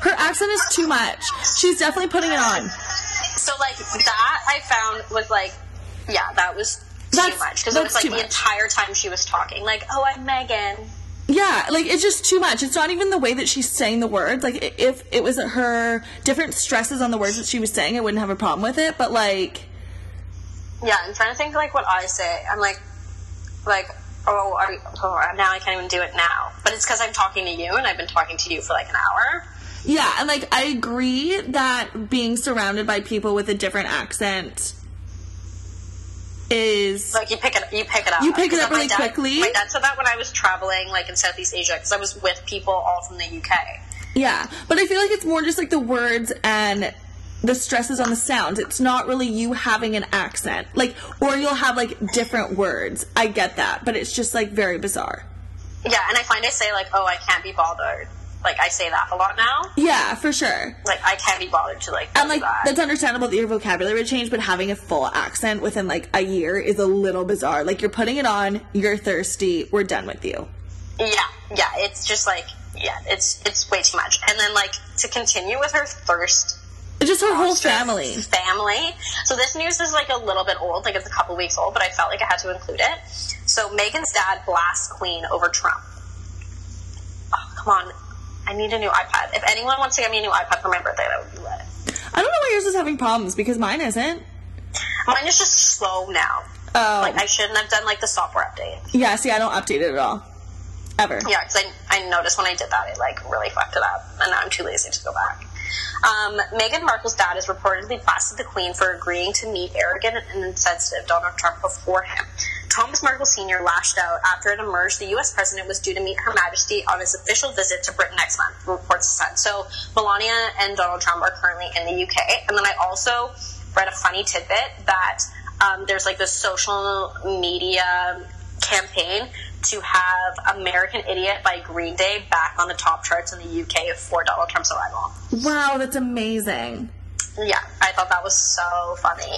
Her accent is too much. She's definitely putting it on. So like that I found was like, yeah, that was too much because it was like the much. entire time she was talking, like, oh, I'm Meghan. Yeah, like it's just too much. It's not even the way that she's saying the words. Like if it was her different stresses on the words that she was saying, I wouldn't have a problem with it. But like, Yeah, I'm trying to think like what I say. I'm like, like, oh, are you, oh now I can't even do it now. But it's because I'm talking to you and I've been talking to you for like an hour. Yeah, and like I agree that being surrounded by people with a different accent is Like you pick it, you pick it up. You pick it up my really dad- quickly? My dad said that when I was traveling, like in Southeast Asia, because I was with people all from the UK. yeah. But I feel like it's more just like the words and the stresses on the sounds. It's not really you having an accent. Like or you'll have like different words. I get that, but it's just like very bizarre. Yeah, and I find I say like, oh, I can't be bothered. Like I say that a lot now. Yeah, for sure. Like I can't be bothered to like. And like that. that's understandable that your vocabulary would change, but having a full accent within like a year is a little bizarre. Like you're putting it on, you're thirsty, we're done with you. Yeah, yeah, it's just like yeah, it's it's way too much. And then like to continue with her thirst Just her whole family. family. So this news is like a little bit old, like it's a couple weeks old, but I felt like I had to include it. So Meghan's dad blasts Queen over Trump. Oh, come on. I need a new iPad. If anyone wants to get me a new iPad for my birthday, that would be lit. I don't know why yours is having problems because mine isn't. Mine is just slow now. Oh, Like I shouldn't have done like the software update. yeah. See, I don't update it at all, ever. Yeah, because I, I noticed when I did that, it like really fucked it up, and now I'm too lazy to go back. Um, Meghan Markle's dad has reportedly blasted the Queen for agreeing to meet arrogant and insensitive Donald Trump before him. Thomas Markle Sr. lashed out after it emerged the U.S. president was due to meet Her Majesty on his official visit to Britain next month, reports said. So Melania and Donald Trump are currently in the UK. And then I also read a funny tidbit that um, there's like this social media campaign to have American Idiot by Green Day back on the top charts in the UK for Donald Trump's arrival. Wow, that's amazing. Yeah, I thought that was so funny.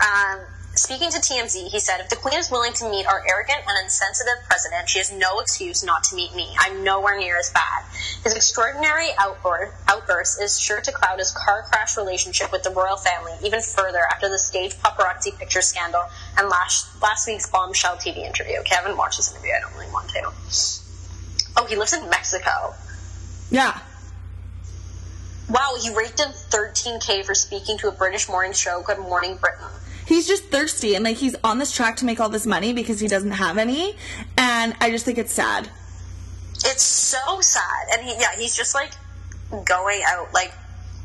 Um, speaking to TMZ, he said, If the Queen is willing to meet our arrogant and insensitive president, she has no excuse not to meet me. I'm nowhere near as bad. His extraordinary outburst, is sure to cloud his car crash relationship with the royal family even further after the staged paparazzi picture scandal and last, last week's bombshell TV interview. Okay, I haven't watched this interview, I don't really want to. Oh, he lives in Mexico. Yeah. Wow, he raked in 13k for speaking to a British morning show, Good Morning Britain. He's just thirsty and like he's on this track to make all this money because he doesn't have any. And I just think it's sad. It's so sad. And he, yeah, he's just like going out. Like,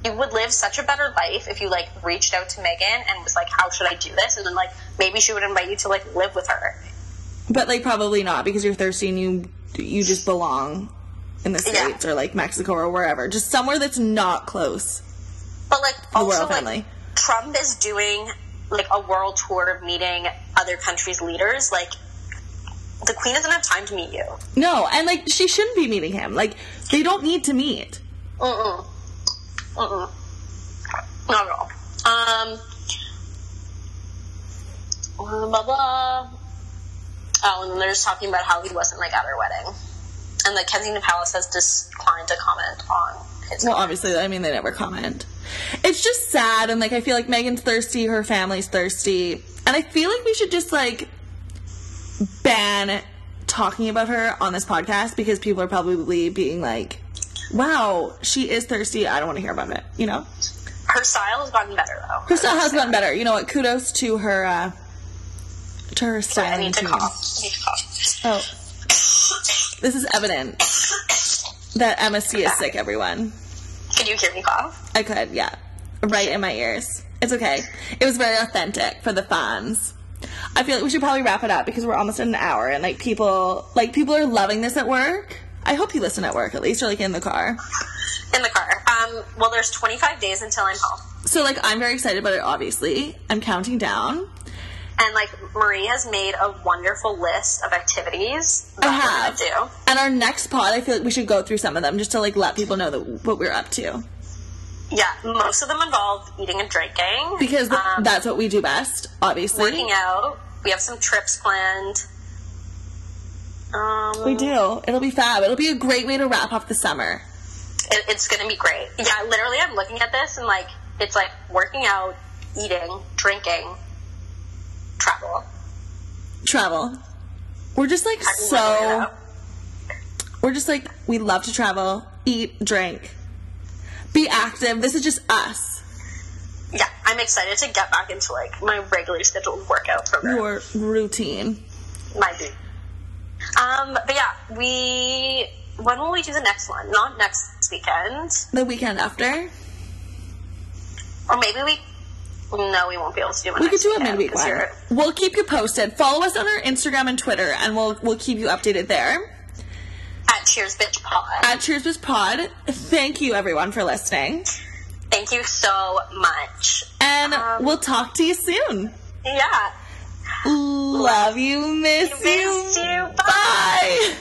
you would live such a better life if you like reached out to Meghan and was like, how should I do this? And then like maybe she would invite you to like live with her. But like probably not because you're thirsty and you you just belong in the Yeah. states or like Mexico or wherever, just somewhere that's not close. But like also like. Trump is doing like a world tour of meeting other countries' leaders. Like the Queen doesn't have time to meet you. No, and like she shouldn't be meeting him. Like they don't need to meet. Mm-mm. Mm-mm. Not at all. Um, blah blah. Oh, and then they're just talking about how he wasn't like at her wedding, and the Kensington Palace has declined to comment on. Well, obviously, I mean, they never comment. It's just sad, and like, I feel like Meghan's thirsty, her family's thirsty, and I feel like we should just like ban talking about her on this podcast because people are probably being like, wow, she is thirsty. I don't want to hear about it, you know? Her style has gotten better though. Her style has gotten better. You know what? Kudos to her, uh, to her Sorry, I need to cough. I need to cough. Oh. This is evident that Emma C is sick, everyone. Can you hear me cough? I could, yeah. Right in my ears. It's okay. It was very authentic for the fans. I feel like we should probably wrap it up because we're almost at an hour and like people like people are loving this at work. I hope you listen at work at least or like in the car. In the car. Um. Well, there's 25 days until I'm home, So like I'm very excited about it obviously. I'm counting down. And like Marie has made a wonderful list of activities that I we're have. gonna do. And our next pod I feel like we should go through some of them just to like let people know that what we're up to. Yeah, most of them involve eating and drinking Because th- um, that's what we do best, obviously. working out. We have some trips planned. Um, We do. It'll be fab. It'll be a great way to wrap up the summer. It, it's going to be great. Yeah, literally, I'm looking at this and like it's like working out, eating, drinking, travel. Travel. We're just like I'm living it so. We're just like, we love to travel, eat, drink, be active. This is just us. Yeah, I'm excited to get back into like my regularly scheduled workout program. Your routine. My dude. Um, but yeah, we. When will we do the next one? Not next weekend, The weekend after. or maybe we. No, we won't be able to do it. We could do a weekend, midweek one. We'll keep you posted. Follow us on our Instagram and Twitter, and we'll we'll keep you updated there. At Cheers Bitch Pod. At Cheers with Pod. Thank you everyone for listening, Thank you so much. and Um, we'll talk to you soon. Yeah. Love you, miss, Miss you. Bye. Bye.